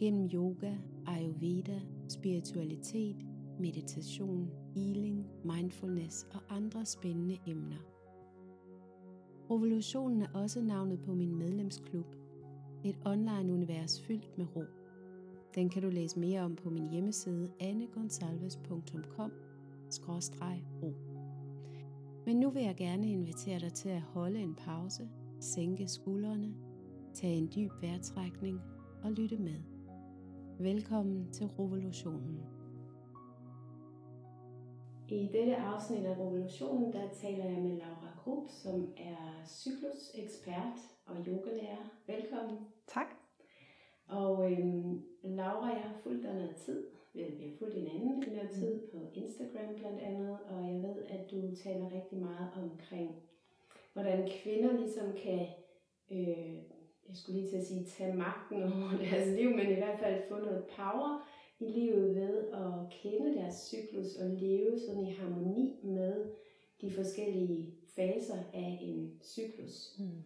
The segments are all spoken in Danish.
gennem yoga, ayurveda, spiritualitet, meditation, healing, mindfulness og andre spændende emner. Revolutionen er også navnet på min medlemsklub, et online-univers fyldt med ro. Den kan du læse mere om på min hjemmeside annegonsalves.com-ro. Men nu vil jeg gerne invitere dig til at holde en pause, sænke skuldrene, tage en dyb vejrtrækning og lytte med. Velkommen til Revolutionen. I dette afsnit af Revolutionen, der taler jeg med Laura Krupp, som er cyklusekspert og yogalærer. Velkommen. Tak. Og øhm, Laura, jeg har fulgt dig noget tid. Vi har fulgt hinanden i noget tid på Instagram blandt andet, og jeg ved, at du taler rigtig meget omkring, hvordan kvinder ligesom kan øh, jeg skulle lige til at sige, tage magten over deres liv, men i hvert fald få noget power i livet ved at kende deres cyklus og leve sådan i harmoni med de forskellige faser af en cyklus. Mm.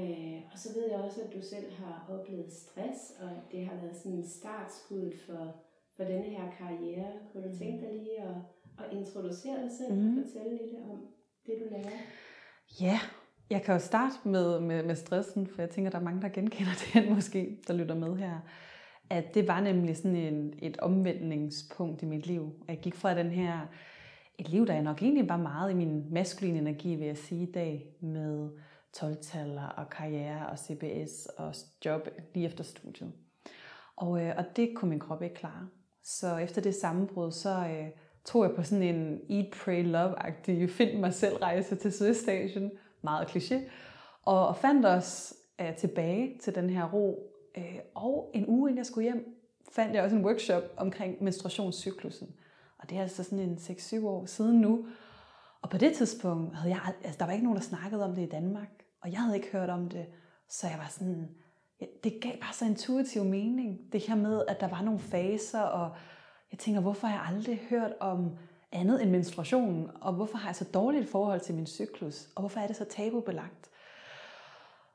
Øh, og så ved jeg også, at du selv har oplevet stress, og at det har været sådan en startskud for, for denne her karriere. Kunne du mm. tænke dig lige at, at introducere dig selv mm. og fortælle lidt om det, du laver? Ja, jeg kan jo starte med, med, med stressen, for jeg tænker, der er mange, der genkender det måske, der lytter med her. At det var nemlig sådan en, et omvendningspunkt i mit liv. Jeg gik fra den her, et liv, der jeg nok egentlig var meget i min maskuline energi, vil jeg sige i dag, med 12 og karriere og CBS og job lige efter studiet. Og, øh, og det kunne min krop ikke klare. Så efter det sammenbrud, så øh, tog jeg på sådan en eat, pray, love-agtig find mig selv rejse til Sydøstasien, meget kliché, og, og fandt os øh, tilbage til den her ro. Øh, og en uge inden jeg skulle hjem, fandt jeg også en workshop omkring menstruationscyklusen. Og det er altså sådan en 6-7 år siden nu. Og på det tidspunkt havde jeg, altså der var ikke nogen, der snakkede om det i Danmark, og jeg havde ikke hørt om det. Så jeg var sådan, ja, det gav bare så intuitiv mening, det her med, at der var nogle faser, og jeg tænker, hvorfor har jeg aldrig hørt om andet end menstruation, og hvorfor har jeg så dårligt forhold til min cyklus, og hvorfor er det så tabubelagt.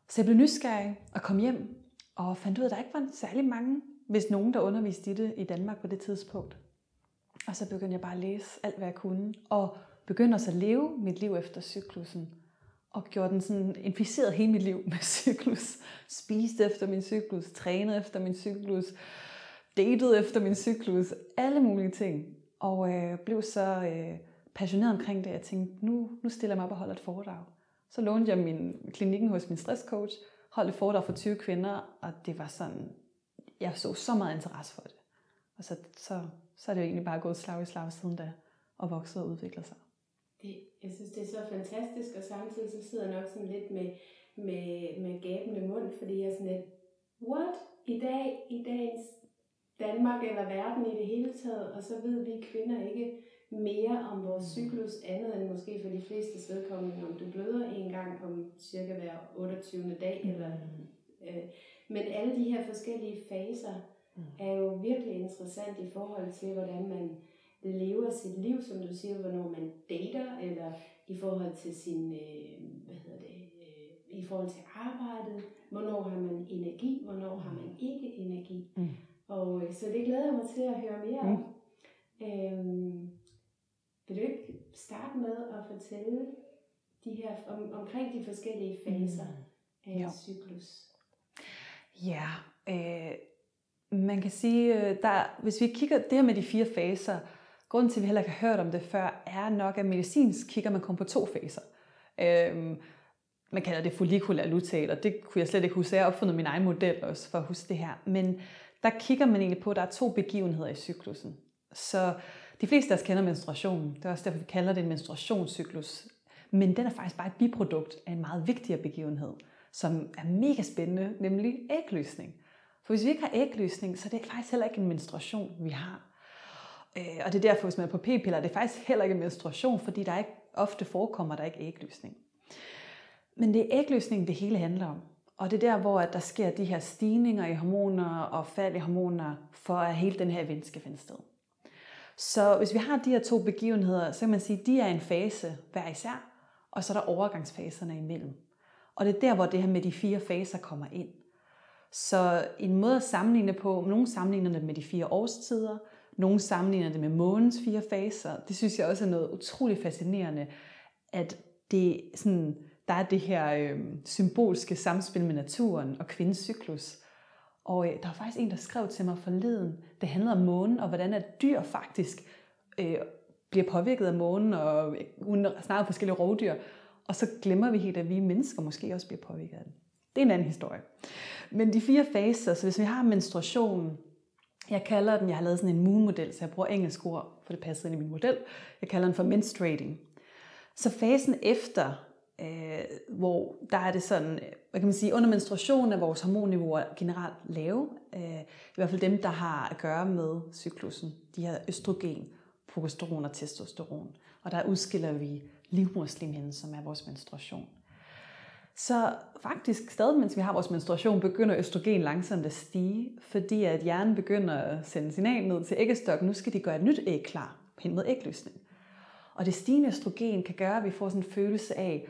Så jeg blev nysgerrig og kom hjem og fandt ud af, at der ikke var særlig mange, hvis nogen, der underviste i det i Danmark på det tidspunkt. Og så begyndte jeg bare at læse alt, hvad jeg kunne, og begyndte også at leve mit liv efter cyklusen. Og gjorde den sådan inficeret hele mit liv med cyklus. Spiste efter min cyklus, trænede efter min cyklus, datede efter min cyklus, alle mulige ting. Og øh, blev så øh, passioneret omkring det, at jeg tænkte, nu, nu stiller jeg mig op og holder et foredrag. Så lånte jeg min klinikken hos min stresscoach, holdt et foredrag for 20 kvinder, og det var sådan, jeg så så meget interesse for det. Og så, så, så er det jo egentlig bare gået slag i slag siden da, og vokset og udviklet sig. Det, jeg synes, det er så fantastisk, og samtidig så sidder jeg nok sådan lidt med, med, med gabende mund, fordi jeg er sådan lidt, what? I dag, i dagens Danmark eller verden i det hele taget, og så ved vi kvinder ikke mere om vores cyklus andet end måske for de fleste vedkommende, om du bløder en gang om cirka hver 28. dag. Mm. Eller, øh, men alle de her forskellige faser mm. er jo virkelig interessant i forhold til, hvordan man lever sit liv, som du siger, hvornår man dater, eller i forhold til sin, øh, hvad hedder det, øh, i forhold til arbejdet, hvornår har man energi, hvornår har man ikke energi. Mm. Og øh, så det glæder jeg mig til at høre mere om. Mm. Øhm, vil du ikke starte med at fortælle de her, om, omkring de forskellige faser mm. af en cyklus? Ja, øh, man kan sige, øh, der, hvis vi kigger det her med de fire faser, grunden til, at vi heller ikke har hørt om det før, er nok, at medicinsk kigger man kun på to faser. Øh, man kalder det follikulær luteal, og det kunne jeg slet ikke huske. Jeg har opfundet min egen model også for at huske det her. Men der kigger man egentlig på, at der er to begivenheder i cyklusen. Så de fleste af os kender menstruationen. Det er også derfor, vi kalder det en menstruationscyklus. Men den er faktisk bare et biprodukt af en meget vigtigere begivenhed, som er mega spændende, nemlig ægløsning. For hvis vi ikke har ægløsning, så er det faktisk heller ikke en menstruation, vi har. Øh, og det er derfor, hvis man er på p-piller, det er faktisk heller ikke en menstruation, fordi der ikke ofte forekommer der ikke ægløsning. Men det er ægløsningen, det hele handler om. Og det er der, hvor der sker de her stigninger i hormoner og fald i hormoner, for at hele den her event skal finde sted. Så hvis vi har de her to begivenheder, så kan man sige, at de er en fase hver især, og så er der overgangsfaserne imellem. Og det er der, hvor det her med de fire faser kommer ind. Så en måde at sammenligne på, nogle sammenligner det med de fire årstider, nogle sammenligner det med månens fire faser. Det synes jeg også er noget utroligt fascinerende, at det sådan, der er det her øh, symbolske samspil med naturen og kvindens cyklus. Og øh, der var faktisk en, der skrev til mig forleden, det handler om månen, og hvordan at dyr faktisk øh, bliver påvirket af månen, og øh, uden forskellige rovdyr. Og så glemmer vi helt, at vi mennesker måske også bliver påvirket af den. Det er en anden historie. Men de fire faser, så hvis vi har menstruation, jeg kalder den, jeg har lavet sådan en moon-model, så jeg bruger engelsk ord, for det passer ind i min model. Jeg kalder den for menstruating. Så fasen efter, øh, hvor der er det sådan, hvad kan man sige, under menstruation er vores hormonniveauer generelt lave. Øh, I hvert fald dem, der har at gøre med cyklusen. De her østrogen, progesteron og testosteron. Og der udskiller vi livmorslimhinden, som er vores menstruation. Så faktisk stadig, mens vi har vores menstruation, begynder østrogen langsomt at stige, fordi at hjernen begynder at sende signal ned til æggestokken. Nu skal de gøre et nyt æg klar hen mod ægløsning. Og det stigende østrogen kan gøre, at vi får sådan en følelse af,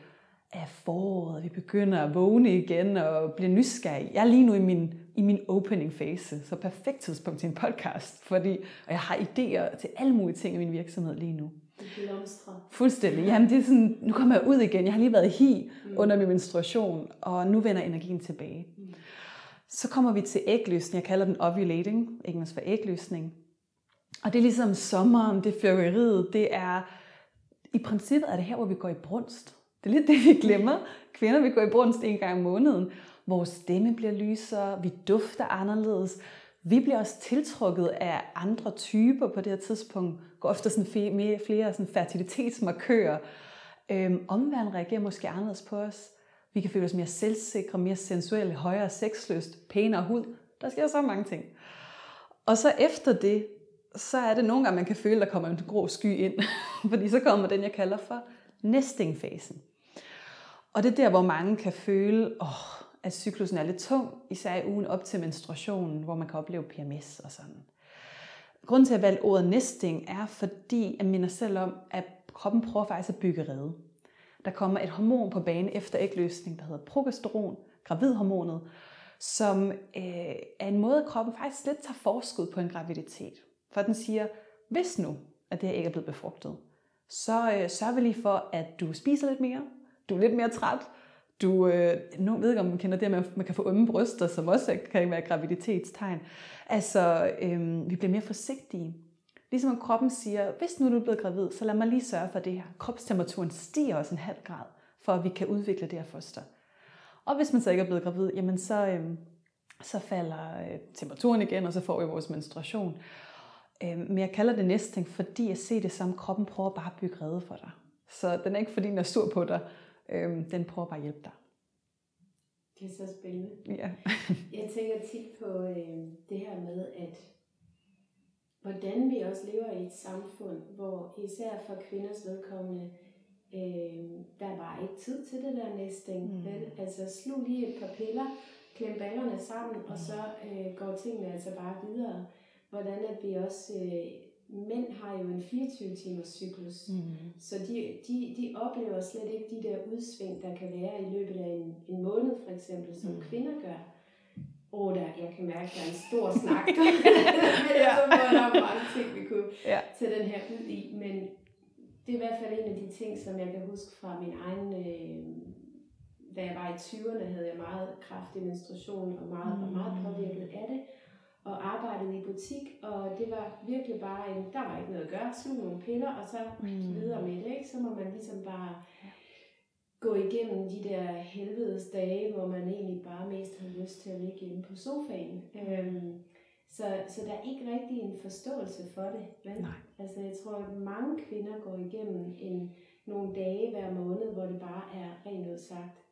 af foråret, vi begynder at vågne igen og blive nysgerrige. Jeg er lige nu i min, i min opening fase, så perfekt tidspunkt til en podcast, fordi og jeg har idéer til alle mulige ting i min virksomhed lige nu. Fuldstændig. Jamen, det er sådan, nu kommer jeg ud igen. Jeg har lige været hi mm. under min menstruation, og nu vender energien tilbage. Mm. Så kommer vi til ægløsning. Jeg kalder den ovulating, engelsk for ægløsning. Og det er ligesom sommeren, det er fyrkeriet, det er... I princippet er det her, hvor vi går i brunst. Det er lidt det, vi glemmer. Kvinder, vi går i brunst en gang om måneden. Vores stemme bliver lysere, vi dufter anderledes. Vi bliver også tiltrukket af andre typer på det her tidspunkt. Går ofte sådan flere, flere sådan fertilitetsmarkører. Øhm, omverden reagerer måske anderledes på os. Vi kan føle os mere selvsikre, mere sensuelle, højere sexlyst, pænere hud. Der sker så mange ting. Og så efter det, så er det nogle gange, man kan føle, der kommer en grå sky ind. Fordi så kommer den, jeg kalder for nestingfasen. Og det er der, hvor mange kan føle, åh, at cyklusen er lidt tung, især i ugen op til menstruationen, hvor man kan opleve PMS og sådan. Grunden til at valge ordet nesting er, fordi jeg minder selv om, at kroppen prøver faktisk at bygge rede. Der kommer et hormon på banen efter ægløsning, der hedder progesteron, gravidhormonet, som øh, er en måde, at kroppen faktisk lidt tager forskud på en graviditet. For den siger, hvis nu, at det her ikke er blevet befrugtet, så øh, sørger vi lige for, at du spiser lidt mere, du er lidt mere træt, du, øh, nu ved ikke, om man kender det, at man kan få ømme bryster, som også kan være graviditetstegn. Altså, øh, vi bliver mere forsigtige. Ligesom at kroppen siger, hvis nu du er blevet gravid, så lad mig lige sørge for det her. Kropstemperaturen stiger også en halv grad, for at vi kan udvikle det her foster. Og hvis man så ikke er blevet gravid, jamen så, øh, så falder øh, temperaturen igen, og så får vi vores menstruation. Øh, men jeg kalder det næsten, fordi jeg ser det som, kroppen prøver bare at bygge redde for dig. Så den er ikke fordi, den er sur på dig, Øhm, den prøver bare at hjælpe dig. Det er så spændende. Ja. jeg tænker tit på øh, det her med, at hvordan vi også lever i et samfund, hvor især for kvinders vedkommende, øh, der var ikke tid til det der næsting. Mm. Vel? Altså slug lige et par piller, klem ballerne sammen, mm. og så øh, går tingene altså bare videre. Hvordan at vi også øh, mænd har jo en 24-timers cyklus, mm. så de, de, de oplever slet ikke de der udsving, der kan være i løbet af en, en måned, for eksempel, som mm. kvinder gør. Åh, oh, der, jeg kan mærke, at der er en stor snak. ja. så var der mange ting, vi kunne ja. tage den her ud i. Men det er i hvert fald en af de ting, som jeg kan huske fra min egen... Øh, da jeg var i 20'erne, havde jeg meget kraftig menstruation og meget, mm. var meget påvirket af det og arbejdede i butik, og det var virkelig bare en, der var ikke noget at gøre, slug nogle piller, og så mm. videre med det, ikke? Så må man ligesom bare gå igennem de der helvedes dage, hvor man egentlig bare mest har lyst til at ligge hjemme på sofaen. Øhm, så, så der er ikke rigtig en forståelse for det. Men, Nej. Altså, jeg tror, at mange kvinder går igennem en, nogle dage hver måned, hvor det bare er rent ud sagt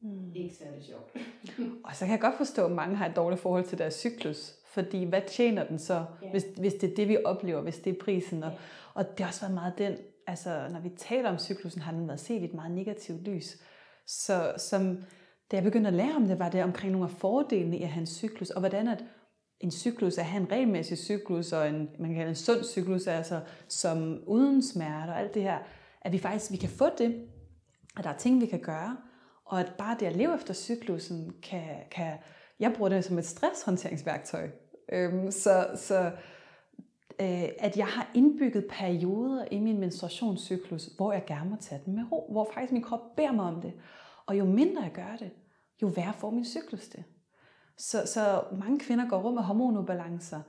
mm. ikke særlig sjovt. og så kan jeg godt forstå, at mange har et dårligt forhold til deres cyklus. Fordi hvad tjener den så, ja. hvis, hvis det er det, vi oplever, hvis det er prisen? Og, ja. og det har også været meget den, altså når vi taler om cyklusen, har den været set i et meget negativt lys. Så som, da jeg begyndte at lære om det, var det omkring nogle af fordelene i at have en cyklus, og hvordan at en cyklus, at have en regelmæssig cyklus, og en, man kan kalde en sund cyklus, altså som uden smerte og alt det her, at vi faktisk vi kan få det, at der er ting, vi kan gøre, og at bare det at leve efter cyklusen kan, kan jeg bruger det som et stresshåndteringsværktøj. Øhm, så så øh, at jeg har indbygget perioder i min menstruationscyklus, hvor jeg gerne må tage den med ro, hvor faktisk min krop beder mig om det. Og jo mindre jeg gør det, jo værre får min cyklus det. Så, så mange kvinder går rundt med hormonubalancer,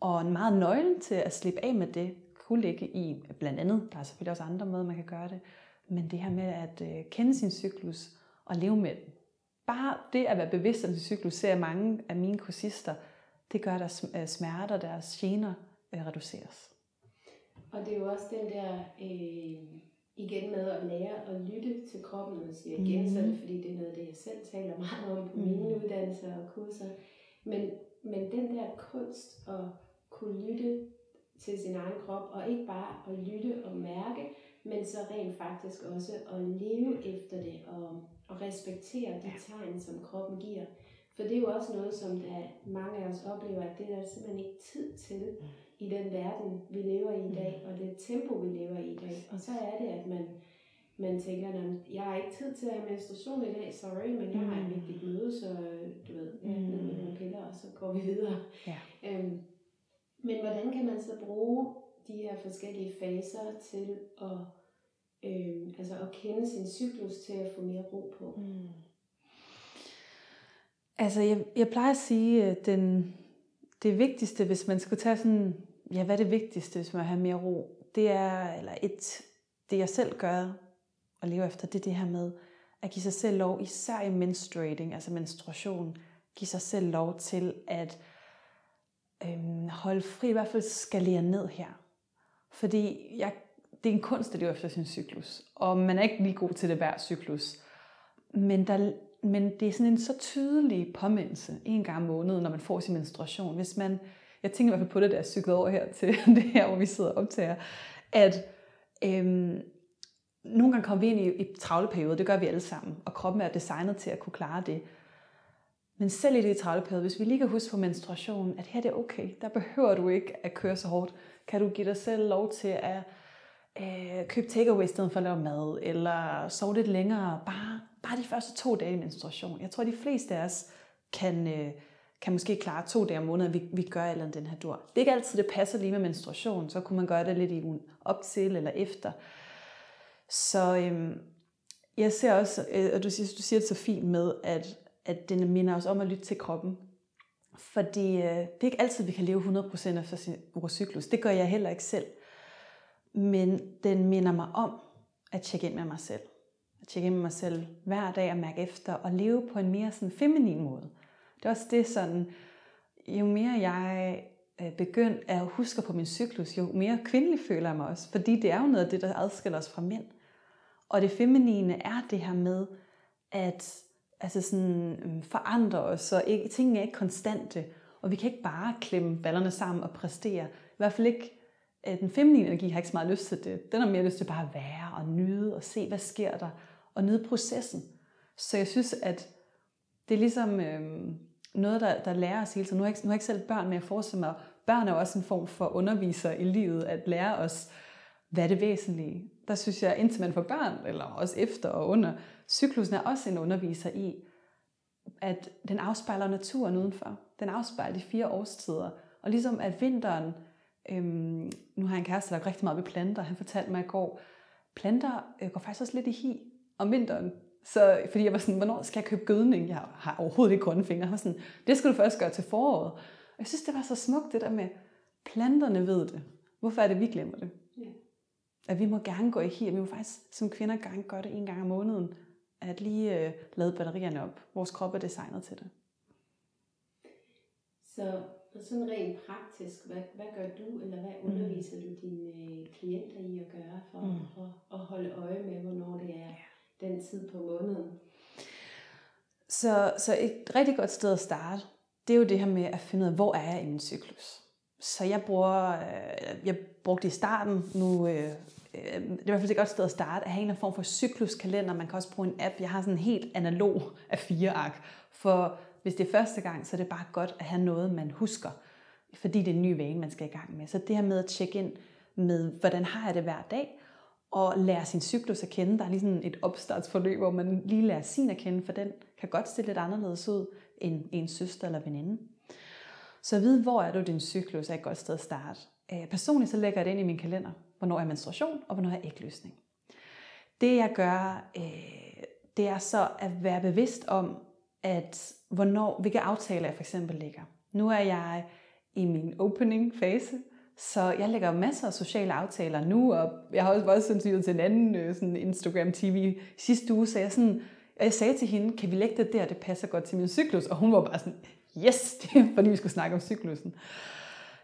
og en meget nøglen til at slippe af med det, kunne ligge i blandt andet, der er selvfølgelig også andre måder, man kan gøre det, men det her med at øh, kende sin cyklus og leve med den. Bare det at være bevidst om sin cyklus, ser mange af mine kursister, det gør, at deres smerter og deres gener øh, reduceres. Og det er jo også den der, øh, igen med at lære at lytte til kroppen, og siger igen, mm. så det fordi, det er noget, det jeg selv taler meget om på mm. mine uddannelser og kurser. Men, men den der kunst at kunne lytte til sin egen krop, og ikke bare at lytte og mærke, men så rent faktisk også at leve efter det, og, og respektere de tegn, som kroppen giver. For det er jo også noget, som der mange af os oplever, at det er der simpelthen ikke tid til mm. i den verden, vi lever i i dag, mm. og det tempo, vi lever i i dag. Og så er det, at man, man tænker, at jeg har ikke tid til at have menstruation i dag, sorry, men jeg har et mm. vigtigt møde, så du ved, jeg er ned med nogle piller, og så går vi videre. Ja. Øhm, men hvordan kan man så bruge de her forskellige faser til at, øhm, altså at kende sin cyklus til at få mere ro på? Mm. Altså, jeg, jeg plejer at sige, at den, det vigtigste, hvis man skulle tage sådan, ja, hvad er det vigtigste, hvis man vil have mere ro? Det er, eller et, det jeg selv gør og lever efter, det er det her med at give sig selv lov, især i menstruating, altså menstruation, give sig selv lov til at øhm, holde fri, i hvert fald skalere ned her. Fordi jeg, det er en kunst at leve efter sin cyklus, og man er ikke lige god til det hver cyklus. Men der, men det er sådan en så tydelig påmindelse en gang om måneden, når man får sin menstruation. Hvis man, jeg tænker i hvert fald på det, der er cyklet over her til det her, hvor vi sidder og optager, at øhm, nogle gange kommer vi ind i, i travle perioder, det gør vi alle sammen, og kroppen er designet til at kunne klare det. Men selv i det travle periode, hvis vi lige kan huske på menstruation, at her det er okay, der behøver du ikke at køre så hårdt, kan du give dig selv lov til at øh, købe takeaway i stedet for at lave mad, eller sove lidt længere, bare bare de første to dage i menstruation. Jeg tror, de fleste af os kan, øh, kan måske klare to dage om måneden, at vi, vi gør eller den her dur. Det er ikke altid, det passer lige med menstruation. Så kunne man gøre det lidt i ugen op til eller efter. Så øh, jeg ser også, øh, og du siger, du siger det så fint med, at, at den minder os om at lytte til kroppen. Fordi øh, det er ikke altid, vi kan leve 100% efter vores cyklus. Det gør jeg heller ikke selv. Men den minder mig om at tjekke ind med mig selv at tjekke ind med mig selv hver dag og mærke efter og leve på en mere sådan feminin måde. Det er også det sådan, jo mere jeg øh, begynd begyndt at huske på min cyklus, jo mere kvindelig føler jeg mig også. Fordi det er jo noget af det, der adskiller os fra mænd. Og det feminine er det her med, at altså sådan, øhm, forandre os, så ikke, tingene er ikke konstante. Og vi kan ikke bare klemme ballerne sammen og præstere. I hvert fald ikke, den feminine energi har ikke så meget lyst til det. Den har mere lyst til bare at være og nyde og se, hvad sker der og nyde processen. Så jeg synes, at det er ligesom øh, noget, der, der lærer os hele tiden. Nu har, jeg, nu har jeg ikke selv børn, men jeg forestiller mig, børn er jo også en form for underviser i livet, at lære os, hvad er det væsentlige. Der synes jeg, indtil man får børn, eller også efter og under, cyklusen er også en underviser i, at den afspejler naturen udenfor. Den afspejler de fire årstider. Og ligesom at vinteren, øhm, nu har jeg en kæreste, der er rigtig meget ved planter, han fortalte mig i går, planter øh, går faktisk også lidt i hi om vinteren. Så, fordi jeg var sådan, hvornår skal jeg købe gødning? Jeg har overhovedet ikke grønne fingre. Jeg var sådan, det skal du først gøre til foråret. Og jeg synes, det var så smukt, det der med, planterne ved det. Hvorfor er det, vi glemmer det? Ja. At vi må gerne gå i hi, vi må faktisk som kvinder gerne gøre det en gang om måneden. At lige øh, lade batterierne op. Vores krop er designet til det. Så sådan rent praktisk, hvad, hvad gør du, eller hvad mm. underviser mm. du dine øh, klienter i at gøre for mm. at, at holde øje med, hvornår det er den tid på måneden? Så, så et rigtig godt sted at starte, det er jo det her med at finde ud af, hvor er jeg i min cyklus. Så jeg bruger, øh, jeg brugte i starten, nu øh, det er i hvert fald et godt sted at starte, at have en form for cykluskalender. Man kan også bruge en app. Jeg har sådan en helt analog af fire ark. For hvis det er første gang, så er det bare godt at have noget, man husker. Fordi det er en ny vane, man skal i gang med. Så det her med at tjekke ind med, hvordan har jeg det hver dag, og lære sin cyklus at kende. Der er lige sådan et opstartsforløb, hvor man lige lærer sin at kende, for den kan godt se lidt anderledes ud end en søster eller veninde. Så at vide, hvor er du din cyklus, er et godt sted at starte. Øh, personligt så lægger jeg det ind i min kalender, hvornår er menstruation, og hvornår er ægløsning. Det jeg gør, øh, det er så at være bevidst om, at hvornår, hvilke aftaler jeg for eksempel lægger. Nu er jeg i min opening fase, så jeg lægger masser af sociale aftaler nu, og jeg har også været sådan til en anden øh, sådan Instagram TV sidste uge, så jeg, sådan, og jeg sagde til hende, kan vi lægge det der, det passer godt til min cyklus, og hun var bare sådan, yes, det er fordi vi skulle snakke om cyklusen.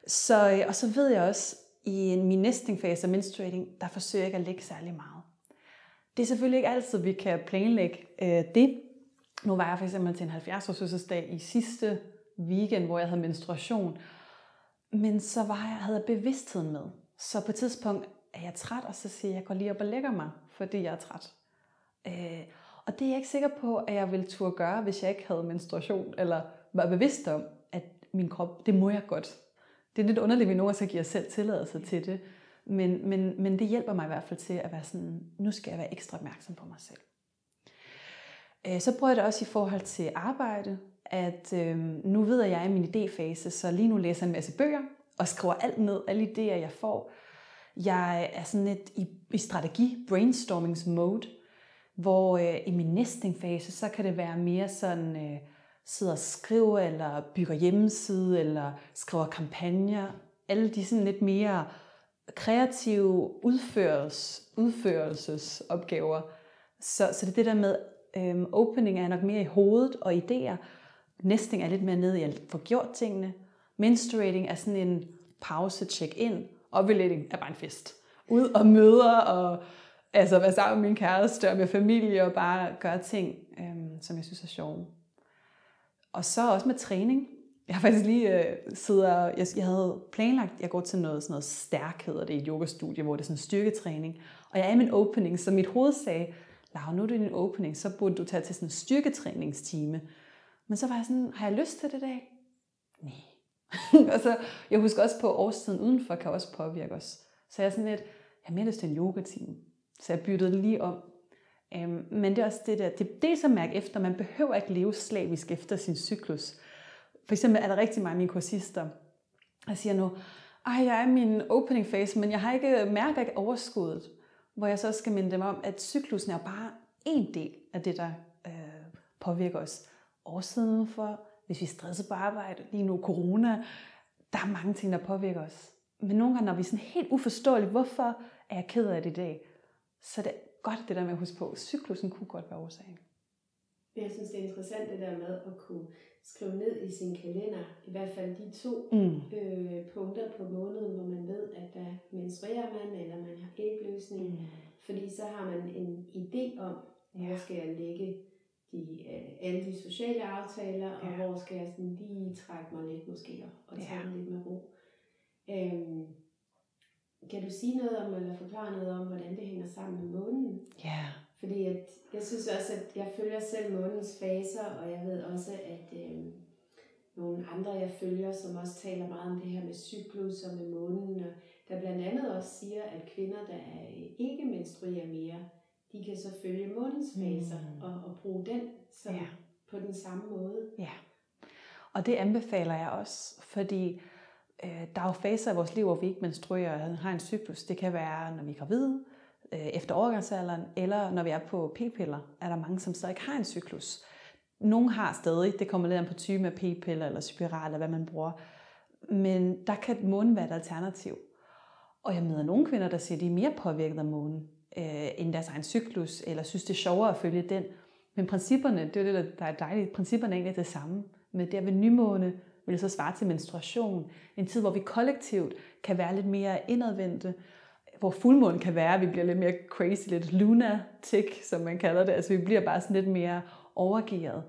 Så, øh, og så ved jeg også, i min nestingfase af menstruating, der forsøger jeg ikke at lægge særlig meget. Det er selvfølgelig ikke altid, vi kan planlægge øh, det. Nu var jeg for eksempel til en 70-års fødselsdag i sidste weekend, hvor jeg havde menstruation. Men så var jeg, havde jeg bevidstheden med. Så på et tidspunkt er jeg træt, og så siger jeg, at jeg går lige op og lægger mig, fordi jeg er træt. Øh, og det er jeg ikke sikker på, at jeg ville turde gøre, hvis jeg ikke havde menstruation, eller var bevidst om, at min krop, det må jeg godt. Det er lidt underligt, at vi nogle gange giver os selv tilladelse til det. Men, men, men det hjælper mig i hvert fald til at være sådan, nu skal jeg være ekstra opmærksom på mig selv. Øh, så prøver jeg det også i forhold til arbejde, at øh, nu ved jeg, at jeg er i min idéfase, så lige nu læser jeg en masse bøger og skriver alt ned, alle idéer, jeg får. Jeg er sådan lidt i, i strategi, brainstormings-mode, hvor øh, i min nesting-fase, så kan det være mere sådan, øh, sidder og skriver, eller bygger hjemmeside, eller skriver kampagner. Alle de sådan lidt mere kreative udførelses, udførelsesopgaver. Så, så det er det der med, øhm, opening er nok mere i hovedet og idéer. Nesting er lidt mere nede i at få gjort tingene. Menstruating er sådan en pause, check-in. Ovulating er bare en fest. Ud og møder og altså være sammen med min kæreste og med familie og bare gøre ting, øhm, som jeg synes er sjove. Og så også med træning. Jeg har faktisk lige øh, sidder, jeg, jeg havde planlagt, jeg går til noget, sådan noget stærkhed, og det er et yogastudie, hvor det er sådan styrketræning. Og jeg er i min opening, så mit hoved sagde, Laura, nu er det i din opening, så burde du tage til sådan en styrketræningstime. Men så var jeg sådan, har jeg lyst til det i dag? Nej. og så, jeg husker også på årstiden udenfor kan også påvirke os. Så jeg er sådan lidt, jeg har mere lyst til en yogatime. Så jeg byttede lige om. Øhm, men det er også det der, det, det dels at mærke efter, man behøver ikke leve slavisk efter sin cyklus. For eksempel er der rigtig mange af mine kursister, der siger nu, ej, jeg er i min opening phase, men jeg har ikke mærket ikke overskuddet. Hvor jeg så skal minde dem om, at cyklusen er bare en del af det, der øh, påvirker os. Årsiden for, hvis vi stresser på arbejde, lige nu corona, der er mange ting, der påvirker os. Men nogle gange, når vi er sådan helt uforståeligt, hvorfor er jeg ked af det i dag, så det er godt det der med at huske på, at cyklusen kunne godt være årsagen. Jeg synes, det er interessant det der med at kunne skrive ned i sin kalender, i hvert fald de to mm. øh, punkter på måneden, hvor man ved, at der menstruerer man, eller man har ægløsning. Mm. Fordi så har man en idé om, ja. hvor skal jeg lægge de, øh, alle de sociale aftaler, ja. og hvor skal jeg sådan lige trække mig lidt måske, og, og tage ja. lidt med ro. Øhm, kan du sige noget om, eller forklare noget om, hvordan det hænger sammen med månen? Ja. Fordi at, jeg synes også, at jeg følger selv månens faser, og jeg ved også, at øh, nogle andre, jeg følger, som også taler meget om det her med cyklus og med månen, og der blandt andet også siger, at kvinder, der ikke menstruerer mere, de kan så følge månens faser mm. og, og bruge den som, ja. på den samme måde. Ja, og det anbefaler jeg også, fordi øh, der er jo faser i vores liv, hvor vi ikke menstruerer og har en cyklus. Det kan være, når vi er gravide, øh, efter overgangsalderen, eller når vi er på p-piller, er der mange, som stadig ikke har en cyklus. Nogle har stadig, det kommer lidt an på type af p-piller eller spiral, eller hvad man bruger. Men der kan månen være et alternativ. Og jeg møder nogle kvinder, der siger, at de er mere påvirket af månen øh, end deres egen cyklus, eller synes, det er sjovere at følge den. Men principperne, det er det, der er dejligt, principperne er egentlig det samme. Men der ved nymåne vil så svare til menstruation. En tid, hvor vi kollektivt kan være lidt mere indadvendte, hvor fuldmånen kan være, at vi bliver lidt mere crazy, lidt lunatic, som man kalder det. Altså vi bliver bare sådan lidt mere overgearet.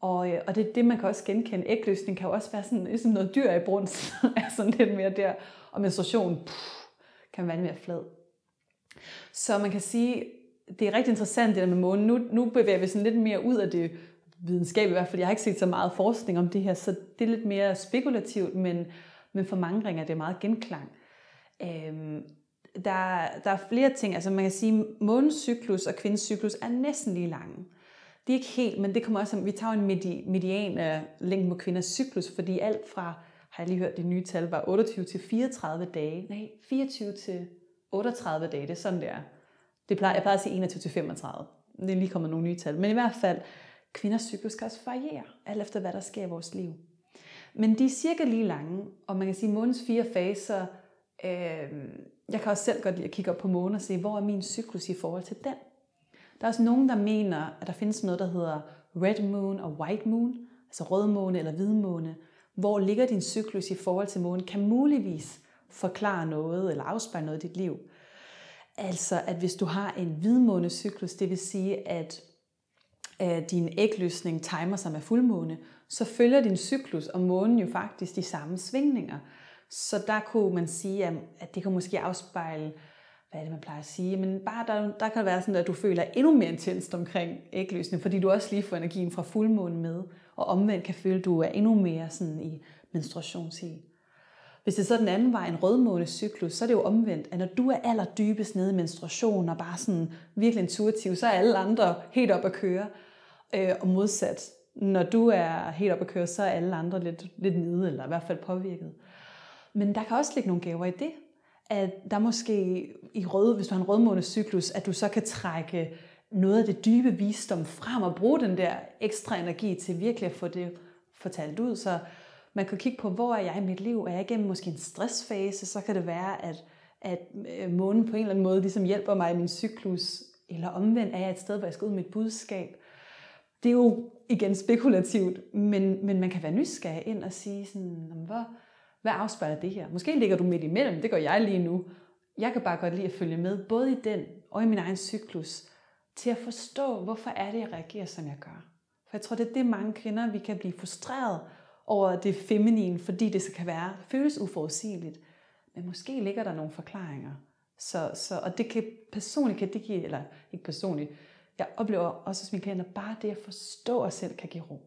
Og, øh, og det er det, man kan også genkende. Ægløsning kan jo også være sådan, ligesom noget dyr i brunst, er sådan lidt mere der. Og menstruation pff, kan være mere flad. Så man kan sige, det er rigtig interessant det der med månen. Nu, nu bevæger vi sådan lidt mere ud af det videnskab i hvert fald. Jeg har ikke set så meget forskning om det her, så det er lidt mere spekulativt, men, men for mange ringer det meget genklang. Øhm, der, der er flere ting. Altså man kan sige, at månens cyklus og kvindens cyklus er næsten lige lange. Det er ikke helt, men det kommer også, vi tager en medi, median af længden på kvinders cyklus, fordi alt fra, har jeg lige hørt, de nye tal var 28 til 34 dage. Nej, 24 til 38 dage, det er sådan, det er. Det plejer, jeg plejer at sige 21 til 35. Det er lige kommet nogle nye tal. Men i hvert fald, kvinders cyklus kan også variere, alt efter hvad der sker i vores liv. Men de er cirka lige lange, og man kan sige, at månens fire faser, øh, jeg kan også selv godt lide at kigge op på månen og se, hvor er min cyklus i forhold til den. Der er også nogen, der mener, at der findes noget, der hedder red moon og white moon, altså rød måne eller hvid måne. Hvor ligger din cyklus i forhold til månen, kan muligvis forklare noget eller afspejle noget i dit liv. Altså, at hvis du har en hvidmånecyklus, det vil sige, at øh, din ægløsning timer sig med fuldmåne, så følger din cyklus og månen jo faktisk de samme svingninger. Så der kunne man sige, at det kan måske afspejle, hvad er det, man plejer at sige, men bare der, der kan være sådan, at du føler endnu mere intenst omkring ægløsning, fordi du også lige får energien fra fuldmånen med, og omvendt kan føle, at du er endnu mere sådan i menstruationshel. Hvis det er så den anden vej, en rødmånecyklus, så er det jo omvendt, at når du er allerdybest nede i menstruation og bare sådan virkelig intuitiv, så er alle andre helt op at køre. Øh, og modsat, når du er helt op at køre, så er alle andre lidt, lidt nede, eller i hvert fald påvirket. Men der kan også ligge nogle gaver i det, at der måske i rød, hvis du har en rødmånecyklus, at du så kan trække noget af det dybe visdom frem og bruge den der ekstra energi til virkelig at få det fortalt ud. Så man kan kigge på, hvor er jeg i mit liv? Er jeg igennem måske en stressfase? Så kan det være, at, at øh, månen på en eller anden måde ligesom hjælper mig i min cyklus. Eller omvendt er jeg et sted, hvor jeg skal ud med et budskab. Det er jo igen spekulativt, men, men man kan være nysgerrig ind og sige sådan, hvor, hvad afspejler det her? Måske ligger du midt imellem, det gør jeg lige nu. Jeg kan bare godt lide at følge med, både i den og i min egen cyklus, til at forstå, hvorfor er det, jeg reagerer, som jeg gør. For jeg tror, det er det, mange kvinder, vi kan blive frustreret over det feminine, fordi det så kan være, føles uforudsigeligt. Men måske ligger der nogle forklaringer. Så, så, og det kan personligt kan det give, eller ikke personligt, jeg oplever også hos mine klienter, bare det at forstå os selv kan give ro.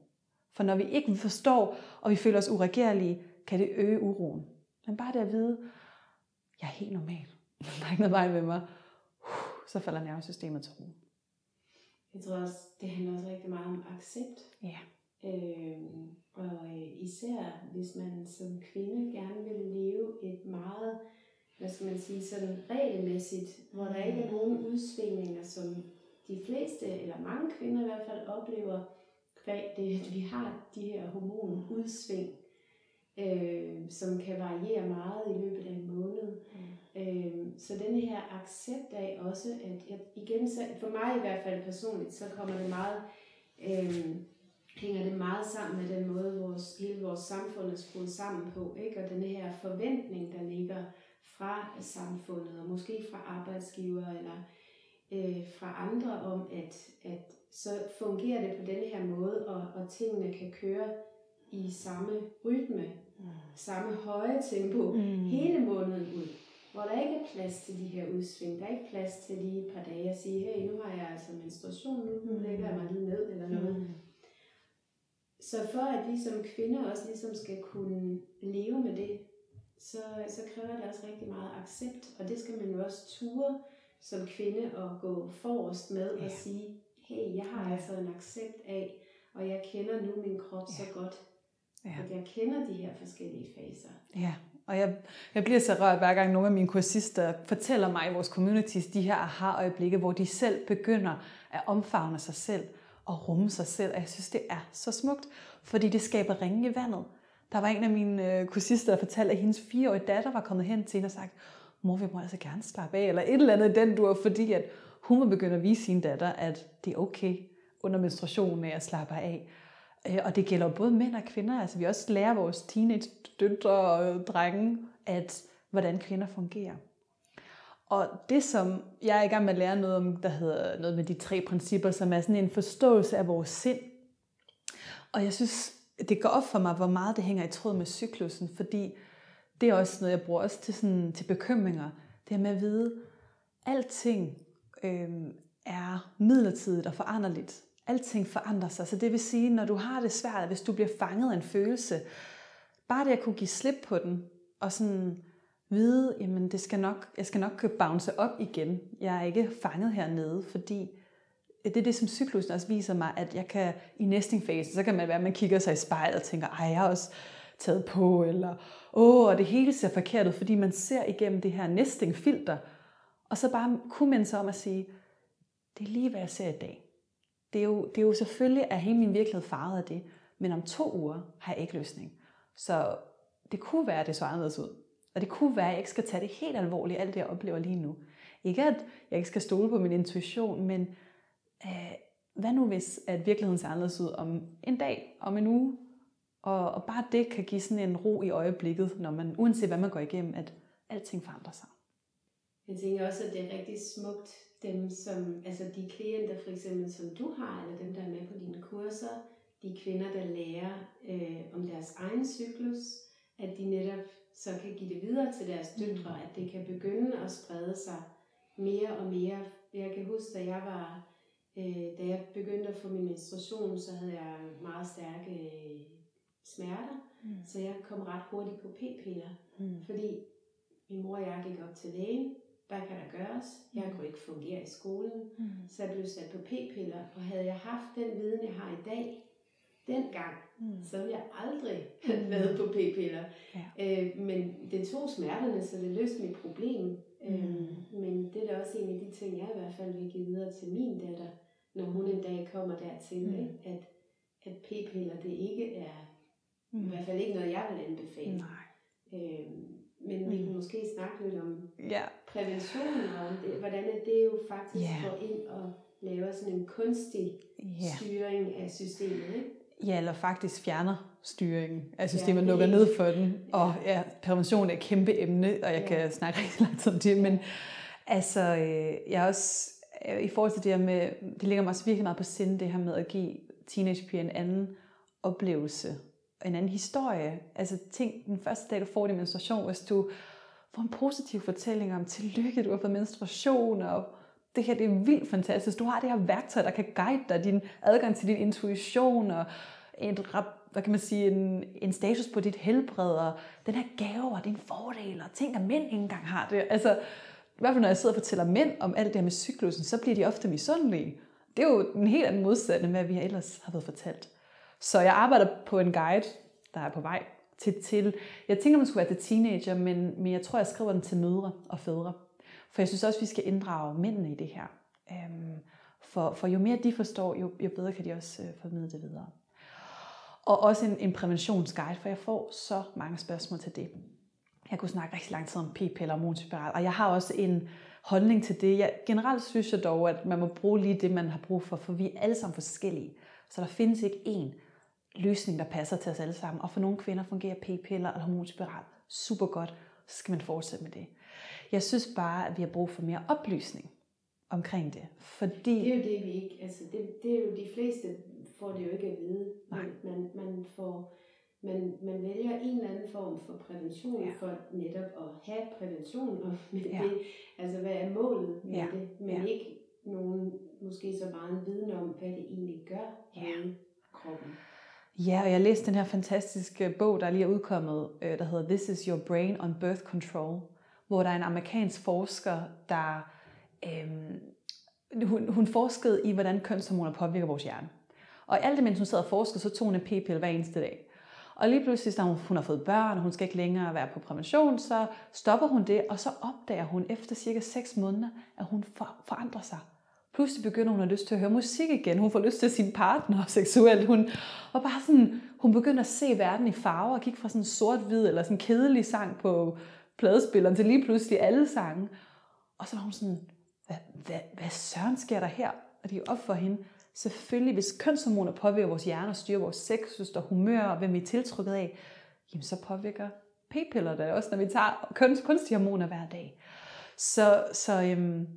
For når vi ikke forstår, og vi føler os uregerlige, kan det øge uroen. Men bare det at vide, jeg er helt normal. Der er ikke noget vej med mig. Så falder nervesystemet til ro. Jeg tror også, det handler også rigtig meget om accept. Ja. Øhm, og øh, især hvis man som kvinde gerne vil leve et meget, hvad skal man sige, sådan regelmæssigt, hvor der ikke er nogen udsvingninger, som de fleste, eller mange kvinder i hvert fald, oplever, kvæg det, at vi har de her hormonudsving, øh, som kan variere meget i løbet af en måned. Mm. Øh, så denne her accept af også, at jeg, igen, så for mig i hvert fald personligt, så kommer det meget, øh, hænger det meget sammen med den måde, vores, hele vores samfund er skruet sammen på, ikke? og den her forventning, der ligger fra samfundet, og måske fra arbejdsgiver, eller øh, fra andre om, at, at så fungerer det på denne her måde, og, og tingene kan køre i samme rytme. Samme høje tempo, mm. hele måneden ud. Hvor der ikke er plads til de her udsving. Der er ikke plads til lige et par dage at sige, hey, nu har jeg altså menstruation, nu, nu lægger jeg mig lige ned, eller noget. Mm. Så for at vi som kvinder også ligesom skal kunne leve med det, så, så kræver det også rigtig meget accept, og det skal man jo også ture som kvinde at gå forrest med ja. og sige, hey, jeg har ja. altså en accept af, og jeg kender nu min krop ja. så godt, ja. at jeg kender de her forskellige faser. Ja, og jeg, jeg bliver så rørt hver gang nogle af mine kursister fortæller mig i vores communities de her aha-øjeblikke, hvor de selv begynder at omfavne sig selv og rumme sig selv. Og jeg synes, det er så smukt, fordi det skaber ringe i vandet. Der var en af mine øh, kursister, der fortalte, at hendes fireårige datter var kommet hen til hende og sagt, mor, vi må altså gerne slappe af, eller et eller andet den dur, fordi at hun var begyndt at vise sin datter, at det er okay under menstruationen at slappe af. Øh, og det gælder både mænd og kvinder. Altså vi også lærer vores teenage døtre og øh, drenge, at hvordan kvinder fungerer. Og det, som jeg er i gang med at lære noget om, der hedder noget med de tre principper, som er sådan en forståelse af vores sind. Og jeg synes, det går op for mig, hvor meget det hænger i tråd med cyklusen, fordi det er også noget, jeg bruger også til, sådan, til bekymringer. Det her med at vide, alting øh, er midlertidigt og foranderligt. Alting forandrer sig. Så det vil sige, når du har det svært, hvis du bliver fanget af en følelse, bare det at kunne give slip på den, og sådan vide, jamen det skal nok, jeg skal nok bounce op igen. Jeg er ikke fanget hernede, fordi det er det, som cyklusen også viser mig, at jeg kan i næste fase, så kan man være, at man kigger sig i spejlet og tænker, ej, jeg har også taget på, eller åh, og det hele ser forkert ud, fordi man ser igennem det her nesting filter, og så bare kunne man så om at sige, det er lige, hvad jeg ser i dag. Det er jo, det er jo selvfølgelig, at hele min virkelighed farvet af det, men om to uger har jeg ikke løsning. Så det kunne være, at det så anderledes ud. Og det kunne være, at jeg ikke skal tage det helt alvorligt, alt det, jeg oplever lige nu. Ikke at jeg ikke skal stole på min intuition, men øh, hvad nu hvis, at virkeligheden ser anderledes ud om en dag, om en uge? Og, og bare det kan give sådan en ro i øjeblikket, når man, uanset hvad man går igennem, at alting forandrer sig. Jeg tænker også, at det er rigtig smukt, dem som, altså de klienter for eksempel, som du har, eller dem, der er med på dine kurser, de kvinder, der lærer øh, om deres egen cyklus, at de netop så kan give det videre til deres mm. døtre, at det kan begynde at sprede sig mere og mere. Jeg kan huske, da jeg var, øh, da jeg begyndte at få min menstruation, så havde jeg meget stærke øh, smerter, mm. så jeg kom ret hurtigt på p-piller, mm. fordi min mor og jeg gik op til lægen, hvad kan der gøres? Jeg mm. kunne ikke fungere i skolen, mm. så jeg blev sat på p-piller, og havde jeg haft den viden, jeg har i dag, dengang, mm. så ville jeg aldrig have mm. været på p-piller. Ja. Øh, men det tog smerterne, så det løste mit problem. Øh, mm. Øh, men det er da også en af de ting, jeg i hvert fald vil give videre til min datter, når hun en dag kommer dertil, mm. at, at p-piller det ikke er, mm. i hvert fald ikke noget, jeg vil anbefale. Nej. Øh, men mm. vi kan måske snakke lidt om ja. Prævention, og det, hvordan det jo faktisk yeah. går ind og laver sådan en kunstig yeah. styring af systemet. Ikke? Ja, eller faktisk fjerner styringen af systemet, ja, lukker ned for den. Og ja, prævention er et kæmpe emne, og jeg ja. kan snakke rigtig langt om det, men altså, øh, jeg er også, øh, i forhold til det her med, det ligger mig også virkelig meget på sinde, det her med at give teenagepiger en anden oplevelse, en anden historie. Altså tænk den første dag, du får din menstruation, hvis du får en positiv fortælling om, tillykke, du har fået menstruation, og det her det er vildt fantastisk. Du har det her værktøj, der kan guide dig, din adgang til din intuition og en, hvad kan man sige, en, en status på dit helbred og den her gave og dine fordele og ting, at mænd ikke engang har det. Altså, i hvert fald når jeg sidder og fortæller mænd om alt det her med cyklusen, så bliver de ofte misundelige. Det er jo en helt anden modsætning, hvad vi ellers har været fortalt. Så jeg arbejder på en guide, der er på vej til, til jeg tænker, man skulle være til teenager, men, men jeg tror, jeg skriver den til mødre og fædre. For jeg synes også, vi skal inddrage mændene i det her. Øhm, for, for jo mere de forstår, jo, jo bedre kan de også øh, formidle det videre. Og også en, en præventionsguide, for jeg får så mange spørgsmål til det. Jeg kunne snakke rigtig lang tid om p-piller og monospiral, og jeg har også en holdning til det. Jeg, generelt synes jeg dog, at man må bruge lige det, man har brug for, for vi er alle sammen forskellige. Så der findes ikke én løsning, der passer til os alle sammen. Og for nogle kvinder fungerer p-piller eller hormonspiral super godt, så skal man fortsætte med det. Jeg synes bare, at vi har brug for mere oplysning omkring det. Fordi... Det er jo det, vi ikke... Altså, det, det er jo de fleste får det jo ikke at vide. Nej. Man, man, får, man, man vælger en eller anden form for prævention ja. for netop at have prævention. Og med ja. det, altså, hvad er målet med ja. det? Men ja. ikke nogen måske så meget en viden om, hvad det egentlig gør ja. med kroppen. Ja, og jeg læste den her fantastiske bog, der lige er udkommet, øh, der hedder This is Your Brain on Birth Control, hvor der er en amerikansk forsker, der øhm, hun, hun forskede i, hvordan kønshormoner påvirker vores hjerne. Og alt det, mens hun sad og forskede, så tog hun en p-pille hver eneste dag. Og lige pludselig, da hun, hun har fået børn, og hun skal ikke længere være på prævention, så stopper hun det, og så opdager hun efter cirka 6 måneder, at hun for, forandrer sig. Pludselig begynder hun at lyst til at høre musik igen. Hun får lyst til sin partner seksuelt. Hun, og bare sådan, hun begynder at se verden i farver og kigge fra sådan sort-hvid eller sådan en kedelig sang på pladespilleren til lige pludselig alle sange. Og så var hun sådan, hvad, hvad, hvad søren sker der her? Og det er jo op for hende. Selvfølgelig, hvis kønshormoner påvirker vores hjerne og styrer vores sex, og humør og hvem vi er tiltrykket af, jamen så påvirker p-piller det også, når vi tager kunstige hormoner hver dag. Så, så øhm,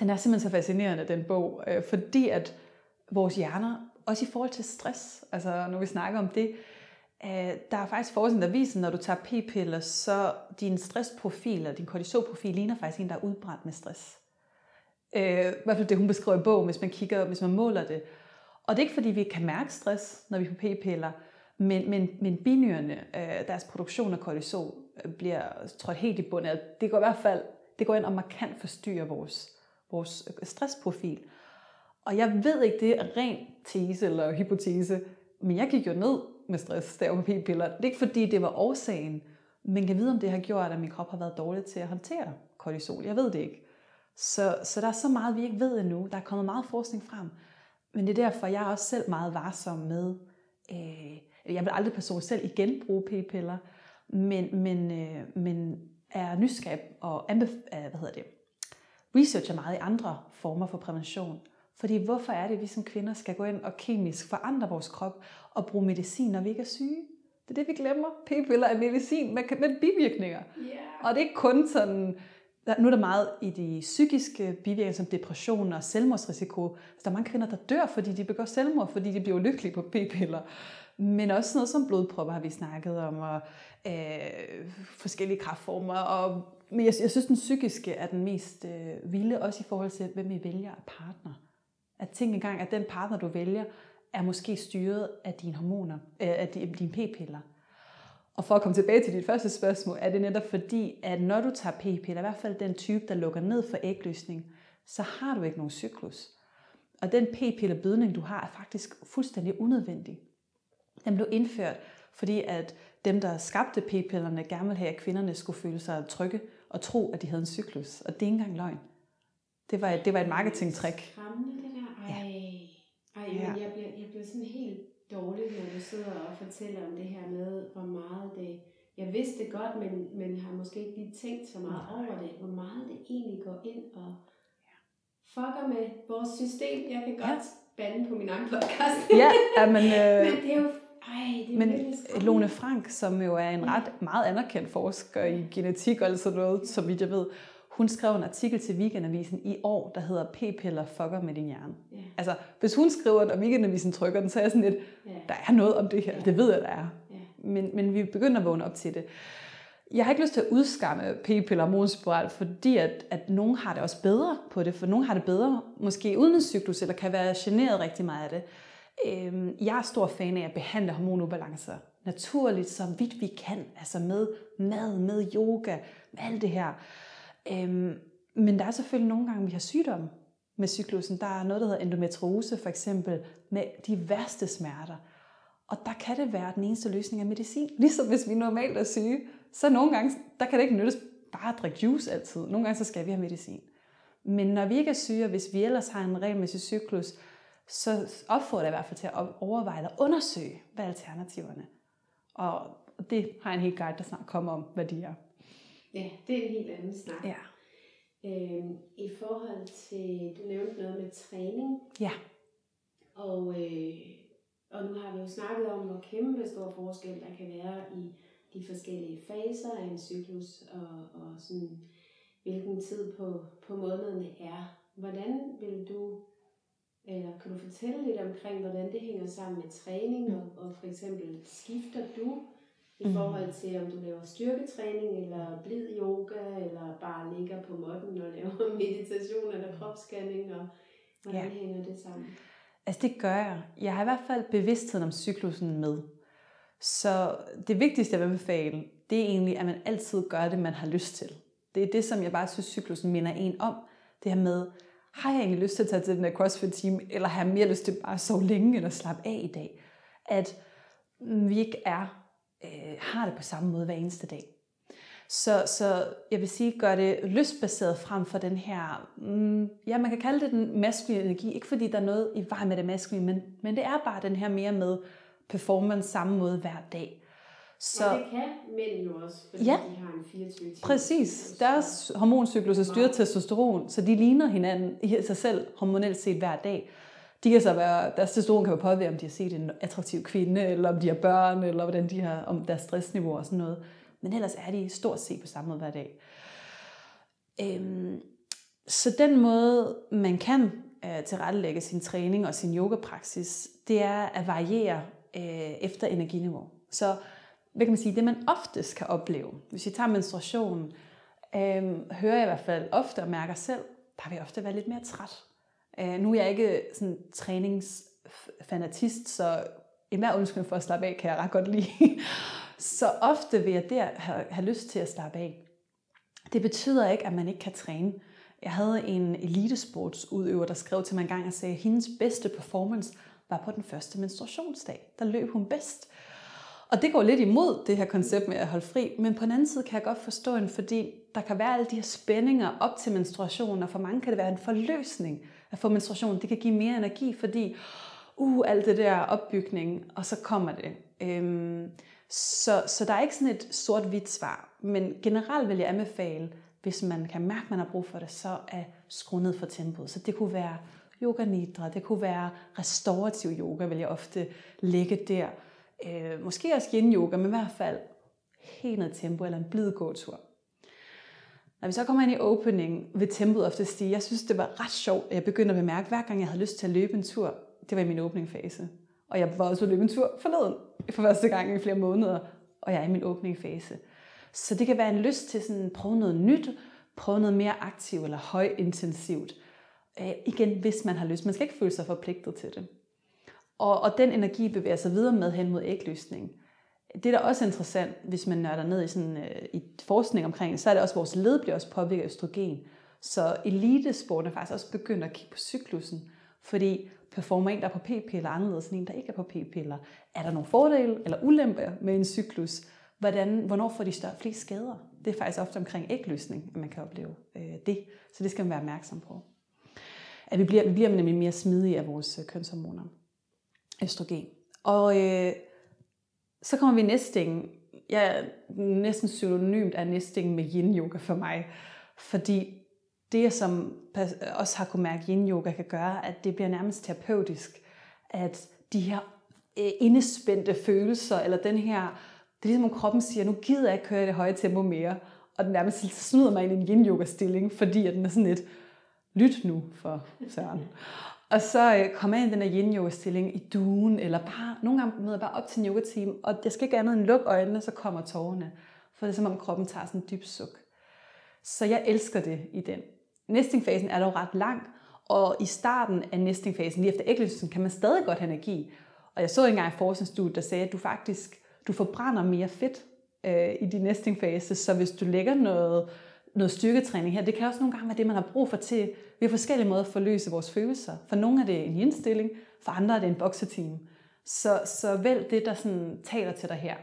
den er simpelthen så fascinerende, den bog, øh, fordi at vores hjerner også i forhold til stress, altså når vi snakker om det, øh, der er faktisk forskning, der viser, at når du tager p-piller, så din stressprofil, eller din kortisolprofil, ligner faktisk en, der er udbrændt med stress. Øh, I hvert fald det, hun beskriver i bogen, hvis man kigger, hvis man måler det. Og det er ikke, fordi vi kan mærke stress, når vi er på p-piller, men, men, men binyrerne, øh, deres produktion af kortisol, øh, bliver trådt helt i bundet. Det går i hvert fald det går ind og markant forstyrrer vores, vores øh, stressprofil. Og jeg ved ikke, det er ren tese eller hypotese, men jeg gik jo ned med stress, da jeg var p-piller. Det er ikke fordi, det var årsagen, men kan vide, om det har gjort, at min krop har været dårlig til at håndtere kortisol. Jeg ved det ikke. Så, så der er så meget, vi ikke ved endnu. Der er kommet meget forskning frem. Men det er derfor, jeg er også selv meget varsom med, øh, jeg vil aldrig personligt selv igen bruge p-piller, men, men, øh, men er nysgerrig og anbef- øh, hvad hedder det, researcher meget i andre former for prævention. Fordi hvorfor er det, at vi som kvinder skal gå ind og kemisk forandre vores krop og bruge medicin, når vi ikke er syge? Det er det, vi glemmer. P-piller er medicin med, med bivirkninger. Yeah. Og det er ikke kun sådan, nu er der meget i de psykiske bivirkninger, som depression og selvmordsrisiko. Så der er mange kvinder, der dør, fordi de begår selvmord, fordi de bliver ulykkelige på p-piller. Men også noget som blodpropper har vi snakket om, og øh, forskellige kraftformer. Og, men jeg, jeg synes, den psykiske er den mest øh, vilde, også i forhold til, hvem vi vælger af partner. At tænke engang, at den partner, du vælger, er måske styret af dine hormoner, øh, af dine p-piller. Og for at komme tilbage til dit første spørgsmål, er det netop fordi, at når du tager p-piller, i hvert fald den type, der lukker ned for ægløsning, så har du ikke nogen cyklus. Og den p-pillerbydning, du har, er faktisk fuldstændig unødvendig. Den blev indført, fordi at dem, der skabte p-pillerne, gerne ville have, at kvinderne skulle føle sig trygge og tro, at de havde en cyklus. Og det er ikke engang løgn. Det var, det var et marketingtrik. Skræmmende det der. Ej, ja. Ej men jeg, bliver, jeg bliver sådan helt dårlig, når du sidder og fortæller om det her med, hvor meget det... Jeg vidste det godt, men, men har måske ikke lige tænkt så meget Nej. over det. Hvor meget det egentlig går ind og fucker med vores system. Jeg kan godt ja. bande på min egen podcast. ja, men, øh, men det er jo ej, det Men Lone Frank, som jo er en ret meget anerkendt forsker i genetik og sådan noget, så vidt jeg ved, hun skrev en artikel til Weekendavisen i år, der hedder P-piller fucker med din hjerne. Yeah. Altså, hvis hun skriver den, og Weekendavisen trykker den, så er jeg sådan lidt, yeah. der er noget om det her. Yeah. Det ved jeg, der er. Yeah. Men, men vi begynder at vågne op til det. Jeg har ikke lyst til at udskamme p-piller og fordi at, at nogen har det også bedre på det, for nogen har det bedre, måske uden en cyklus, eller kan være generet rigtig meget af det. Øhm, jeg er stor fan af at behandle hormonubalancer naturligt, så vidt vi kan. Altså med mad, med yoga, med alt det her. Øhm, men der er selvfølgelig nogle gange, vi har sygdomme med cyklusen. Der er noget, der hedder endometriose for eksempel, med de værste smerter. Og der kan det være, den eneste løsning er medicin. Ligesom hvis vi normalt er syge, så nogle gange, der kan det ikke nyttes bare at drikke juice altid. Nogle gange så skal vi have medicin. Men når vi ikke er syge, og hvis vi ellers har en regelmæssig cyklus, så opfordrer jeg i hvert fald til at overveje eller undersøge, hvad er alternativerne. Og det har en helt guide, der snart kommer om, hvad de er. Ja, det er en helt anden snak. Ja. Øhm, I forhold til, du nævnte noget med træning. Ja. Og, øh, og nu har vi jo snakket om, hvor kæmpe stor forskel der kan være i de forskellige faser af en cyklus, og, og sådan, hvilken tid på, på måneden er. Hvordan vil du eller kan du fortælle lidt omkring, hvordan det hænger sammen med træning, og, og for eksempel skifter du i mm. forhold til, om du laver styrketræning, eller blid yoga, eller bare ligger på måtten og laver meditation eller kropsscanning, og hvordan ja. hænger det sammen? Altså det gør jeg. Jeg har i hvert fald bevidstheden om cyklusen med. Så det vigtigste, jeg vil befale, det er egentlig, at man altid gør det, man har lyst til. Det er det, som jeg bare synes, cyklusen minder en om. Det her med, har jeg egentlig lyst til at tage til den her CrossFit-team, eller har jeg mere lyst til bare at sove længe eller slappe af i dag? At mm, vi ikke er, øh, har det på samme måde hver eneste dag. Så, så jeg vil sige, gør det lystbaseret frem for den her, mm, ja, man kan kalde det den maskuline energi, ikke fordi der er noget i vej med det maskuline, men, men det er bare den her mere med performance samme måde hver dag. Så, og det kan mænd jo også, fordi ja, de har en 24 timer. Præcis. Deres hormoncyklus er styret testosteron, så de ligner hinanden i sig selv hormonelt set hver dag. De kan så være, deres testosteron kan være påvirke, om de har set en attraktiv kvinde, eller om de har børn, eller hvordan de har, om deres stressniveau og sådan noget. Men ellers er de stort set på samme måde hver dag. Øhm, så den måde, man kan øh, tilrettelægge sin træning og sin yogapraksis, det er at variere øh, efter energiniveau. Så hvad kan man sige, det man oftest kan opleve, hvis vi tager menstruation, øh, hører jeg i hvert fald ofte og mærker selv, der vil jeg ofte være lidt mere træt. Øh, nu er jeg ikke sådan træningsfanatist, så enhver undskyldning for at slappe af, kan jeg ret godt lide. så ofte vil jeg der have, have lyst til at slappe af. Det betyder ikke, at man ikke kan træne. Jeg havde en elitesportsudøver, der skrev til mig en gang og sagde, at hendes bedste performance var på den første menstruationsdag. Der løb hun bedst. Og det går lidt imod det her koncept med at holde fri, men på den anden side kan jeg godt forstå en, fordi der kan være alle de her spændinger op til menstruation, og for mange kan det være en forløsning at få menstruation. Det kan give mere energi, fordi uh, alt det der opbygning, og så kommer det. Øhm, så, så der er ikke sådan et sort-hvidt svar, men generelt vil jeg anbefale, hvis man kan mærke, at man har brug for det, så at skrue ned for tempoet. Så det kunne være yoga nidra, det kunne være restaurativ yoga, vil jeg ofte lægge der. Øh, måske også yin yoga, men i hvert fald helt ned tempo eller en blid gåtur. Når vi så kommer ind i opening, vil tempoet ofte stige. Jeg synes, det var ret sjovt, at jeg begyndte at bemærke, hver gang jeg havde lyst til at løbe en tur, det var i min åbningfase. Og jeg var også at løbe en tur forleden, for første gang i flere måneder, og jeg er i min åbningfase. Så det kan være en lyst til sådan, at prøve noget nyt, prøve noget mere aktivt eller højintensivt. Øh, igen, hvis man har lyst. Man skal ikke føle sig forpligtet til det. Og, og den energi bevæger sig videre med hen mod ægløsning. Det, der også er interessant, hvis man nørder ned i, sådan, øh, i forskning omkring så er det også, at vores led bliver også påvirket af østrogen. Så elitesporten er faktisk også begyndt at kigge på cyklusen, fordi performer en, der er på p-piller anderledes end en, der ikke er på p-piller? Er der nogle fordele eller ulemper med en cyklus? Hvordan, hvornår får de større, flest skader? Det er faktisk ofte omkring ægløsning, at man kan opleve øh, det. Så det skal man være opmærksom på. At vi bliver, vi bliver nemlig mere smidige af vores øh, kønshormoner. Østrogen. Og øh, så kommer vi næste ting. Jeg er næsten synonymt af næstingen med yin yoga for mig. Fordi det, som også har kunne mærke, yin yoga kan gøre, at det bliver nærmest terapeutisk. At de her øh, indespændte følelser, eller den her, det er ligesom om kroppen siger, nu gider jeg ikke køre i det høje tempo mere. Og den nærmest snyder mig ind i en yin yoga stilling, fordi at den er sådan lidt, lyt nu for Søren. Og så øh, kommer jeg ind i den her yin yoga stilling i duen, eller bare, nogle gange møder jeg bare op til en yoga team, og jeg skal ikke andet end lukke øjnene, så kommer tårerne. For det er som om kroppen tager sådan en dyb suk. Så jeg elsker det i den. Næstingfasen er dog ret lang, og i starten af næstingfasen, lige efter æggeløsningen, kan man stadig godt have energi. Og jeg så engang i forskningsstudiet, der sagde, at du faktisk du forbrænder mere fedt øh, i din næstingfase, så hvis du lægger noget, noget styrketræning her, det kan også nogle gange være det, man har brug for til. Vi har forskellige måder at forløse vores følelser. For nogle er det en indstilling, for andre er det en bokseteam. Så, så vælg det, der sådan taler til dig her.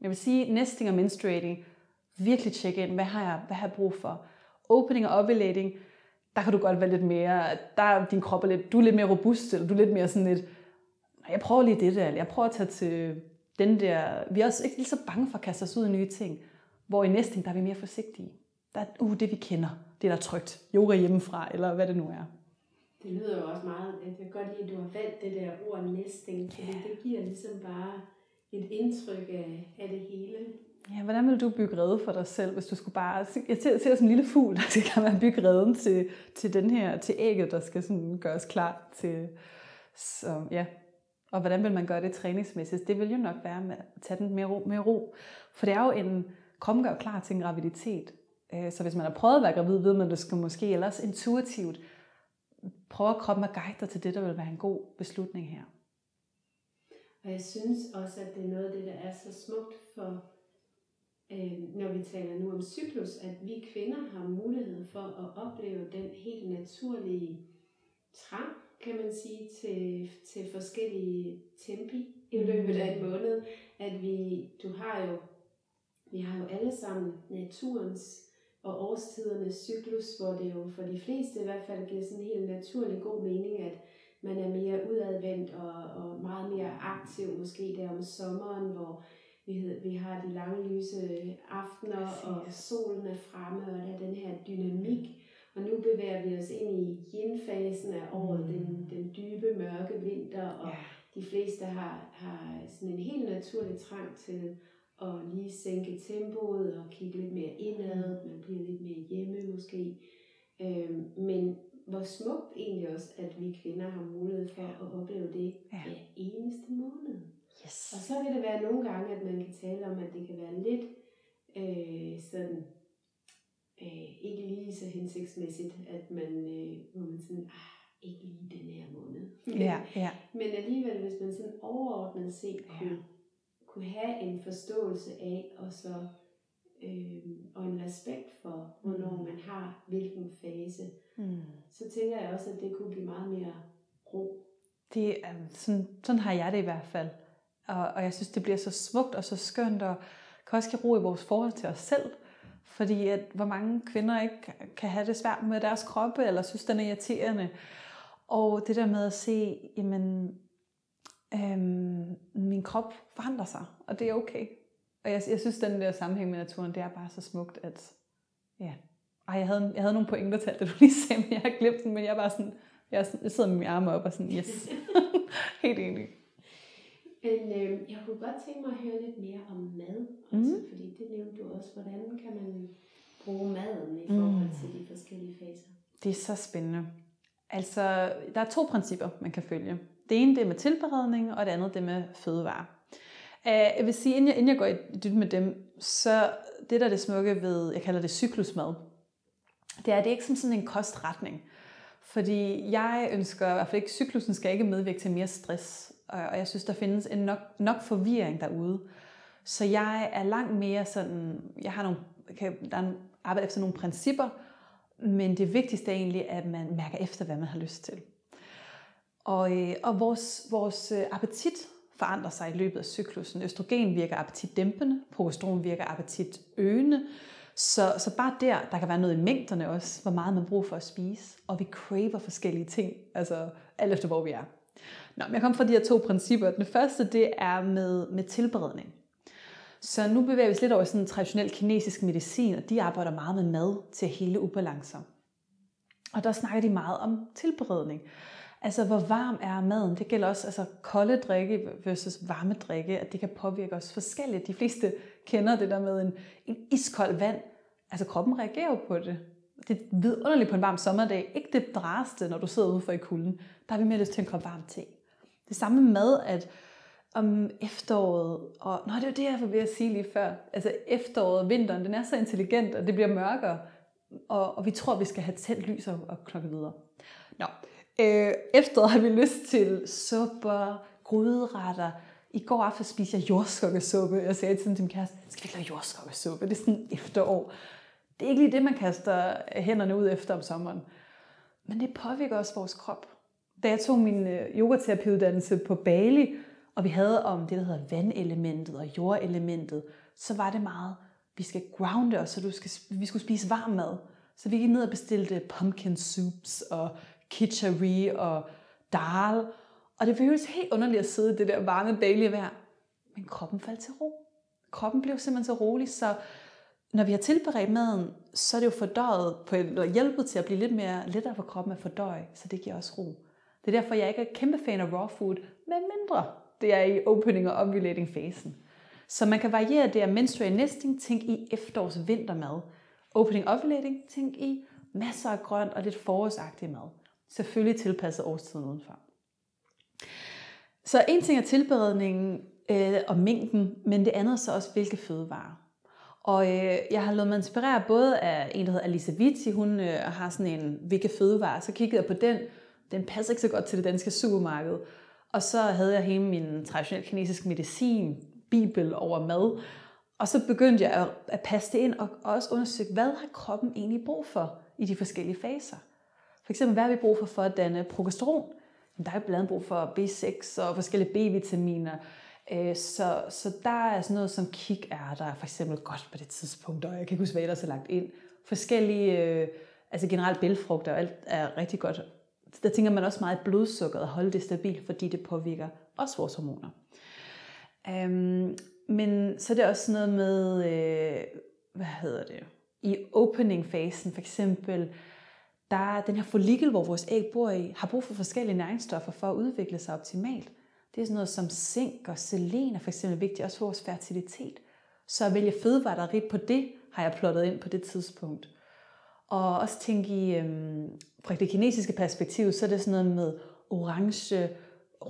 Jeg vil sige, nesting og menstruating, virkelig tjek ind, hvad har jeg, hvad har jeg brug for? Opening og ovulating, der kan du godt være lidt mere, der er din krop er lidt, du er lidt mere robust, eller du er lidt mere sådan lidt, jeg prøver lige det der, eller jeg prøver at tage til den der, vi er også ikke lige så bange for at kaste os ud i nye ting, hvor i næsting, der er vi mere forsigtige. Der er, uh, det vi kender, det der er trygt, yoga hjemmefra, eller hvad det nu er. Det lyder jo også meget, jeg kan godt lide, at du har valgt det der ord næsting, fordi yeah. det giver ligesom bare et indtryk af, af det hele. Ja, hvordan vil du bygge redde for dig selv, hvis du skulle bare... Jeg ser, ser som en lille fugl, der skal man bygge redden til, til den her, til ægget, der skal sådan gøres klar til... Så ja, og hvordan vil man gøre det træningsmæssigt? Det vil jo nok være med at tage den med ro. Med ro. For det er jo en... Kroppen gør klar til en graviditet. Øh, så hvis man har prøvet at være gravid, ved man, at du skal måske ellers intuitivt prøve kroppen at guide dig til det, der vil være en god beslutning her. Og jeg synes også, at det er noget af det, der er så smukt for øh, når vi taler nu om cyklus, at vi kvinder har mulighed for at opleve den helt naturlige trang, kan man sige, til, til forskellige tempi i mm. løbet af en måned. At vi, du har jo, vi har jo alle sammen naturens og årstidernes cyklus, hvor det jo for de fleste i hvert fald giver sådan en helt naturlig god mening, at man er mere udadvendt og, og meget mere aktiv, måske der om sommeren, hvor vi, vi har de lange lyse aftener, og solen er fremme, og der er den her dynamik. Og nu bevæger vi os ind i yin-fasen af året, mm. den, den dybe, mørke vinter, og ja. de fleste har, har sådan en helt naturlig trang til at lige sænke tempoet og kigge lidt mere indad, mm. man bliver lidt mere hjemme måske. Øhm, men hvor smukt egentlig også, at vi kvinder har mulighed for at opleve det Ja. hver eneste måned. Yes. Og så kan det være nogle gange, at man kan tale om, at det kan være lidt øh, sådan, øh, ikke lige så hensigtsmæssigt, at man, øh, hvor man sådan, ah, ikke lige den her måned. Ja, ja. Men alligevel, hvis man sådan overordnet set kunne, kunne have en forståelse af, og så øh, og en respekt for, hvornår Mm. man har hvilken fase, Mm. så tænker jeg også, at det kunne give meget mere ro. Det er, sådan, sådan har jeg det i hvert fald. Og, og jeg synes, det bliver så smukt og så skønt, og kan også give ro i vores forhold til os selv. Fordi at, hvor mange kvinder ikke kan have det svært med deres kroppe, eller synes, den er irriterende. Og det der med at se, jamen, øhm, min krop forandrer sig, og det er okay. Og jeg, jeg synes, den der sammenhæng med naturen, det er bare så smukt, at ja. Ej, jeg havde, jeg havde nogle pointer til det, du lige sagde, men jeg har glemt den, men jeg er bare sådan, jeg, jeg sidder med mine arme op og sådan, yes. Helt enig. Men øh, jeg kunne godt tænke mig at høre lidt mere om mad, også, fordi det nævnte du også. Hvordan kan man bruge maden i forhold Mm. til de forskellige faser? Det er så spændende. Altså, der er to principper, man kan følge. Det ene det er med tilberedning, og det andet det er med fødevarer. Øh, jeg vil sige, inden jeg, inden jeg går i dyt med dem, så det der er det smukke ved, jeg kalder det cyklusmad, det er, at det ikke som sådan en kostretning. Fordi jeg ønsker, i hvert fald ikke, cyklusen skal ikke medvirke til mere stress. Og og jeg synes, der findes en nok, nok forvirring derude. Så jeg er langt mere sådan, jeg har nogle, kan, der er en, arbejder efter nogle principper, men det vigtigste er egentlig, at man mærker efter, hvad man har lyst til. Og, øh, og vores, vores øh, appetit forandrer sig i løbet af cyklusen. Østrogen virker appetitdæmpende, progesteron virker appetitøgende. Så, så bare der, der kan være noget i mængderne også, hvor meget man bruger for at spise. Og vi craver forskellige ting, altså alt efter hvor vi er. Nå, men jeg kom fra de her to principper. Den første, det er med, med tilberedning. Så nu bevæger vi os lidt over i sådan en traditionel kinesisk medicin, og de arbejder meget med mad til hele ubalancer. Og der snakker de meget om tilberedning. Altså, hvor varm er maden? Det gælder også altså, kolde drikke versus varme drikke, at det kan påvirke os forskelligt. De fleste kender det der med en, en iskold vand. Altså, kroppen reagerer jo på det. Det er vidunderligt på en varm sommerdag. Ikke det dræste, når du sidder ude for i kulden. Der har vi mere lyst til en kop varm te. Det samme med, at om efteråret, og nå, det var det, jeg var ved at sige lige før. Altså efteråret og vinteren, den er så intelligent, og det bliver mørkere, og, og vi tror, vi skal have tændt lys og, og klokke videre. Nå, øh, efter har vi lyst til supper, gryderetter. I går aften spiste jeg jordskokkesuppe. Jeg sagde til min kæreste, skal vi ikke lave jordskokkesuppe? Det er sådan efterår. Det er ikke lige det, man kaster hænderne ud efter om sommeren. Men det påvirker også vores krop. Da jeg tog min øh, yogaterapiuddannelse på Bali, og vi havde om det, der hedder vandelementet og jordelementet, så var det meget, vi skal grounde os, så du skal, vi skulle spise varm mad. Så vi gik ned og bestilte pumpkin soups og kitchery og dal. Og det føles helt underligt at sidde i det der varme Bali vejr. Men kroppen faldt til ro. Kroppen blev simpelthen så rolig, så når vi har tilberedt maden, så er det jo fordøjet på, eller hjælpet til at blive lidt mere lettere for kroppen at fordøje, så det giver også ro. Det er derfor, jeg ikke er kæmpe fan af raw food, men mindre det er i opening og ovulating fasen. Så man kan variere det af menstrual nesting, tænk i efterårs vintermad. Opening ovulating, tænk i masser af grønt og lidt forårsagtig mad. Selvfølgelig tilpasset årstiden udenfor. Så en ting er tilberedningen øh, og mængden, men det andet er så også, hvilke fødevarer. Og øh, jeg har lavet mig inspirere både af en, der hedder Alisa Vitti, hun øh, har sådan en, hvilke fødevarer, så kiggede jeg på den, den passer ikke så godt til det danske supermarked. Og så havde jeg hele min traditionelle kinesisk medicin, bibel over mad, og så begyndte jeg at, at passe det ind og også undersøge, hvad har kroppen egentlig brug for i de forskellige faser. For eksempel, hvad har vi brug for for at danne progesteron? Der er jo blandt andet brug for B6 og forskellige B-vitaminer. Øh, så, så der er sådan noget som kikærter, for eksempel godt på det tidspunkt, og jeg kan ikke huske, hvad ellers er lagt ind. Forskellige, øh, altså generelt bælfrugter og alt er rigtig godt. Der tænker man også meget i blodsukkeret, at holde det stabilt, fordi det påvirker også vores hormoner. Um, men så er det også noget med, øh, hvad hedder det, i opening-fasen for eksempel, der er den her follikel, hvor vores æg bor i, har brug for forskellige næringsstoffer for at udvikle sig optimalt. Det er sådan noget som zink og selen er for eksempel vigtigt også for vores fertilitet. Så at vælge fødevarer, der er rigt på det, har jeg plottet ind på det tidspunkt. Og også tænke i, øhm, fra det kinesiske perspektiv, så er det sådan noget med orange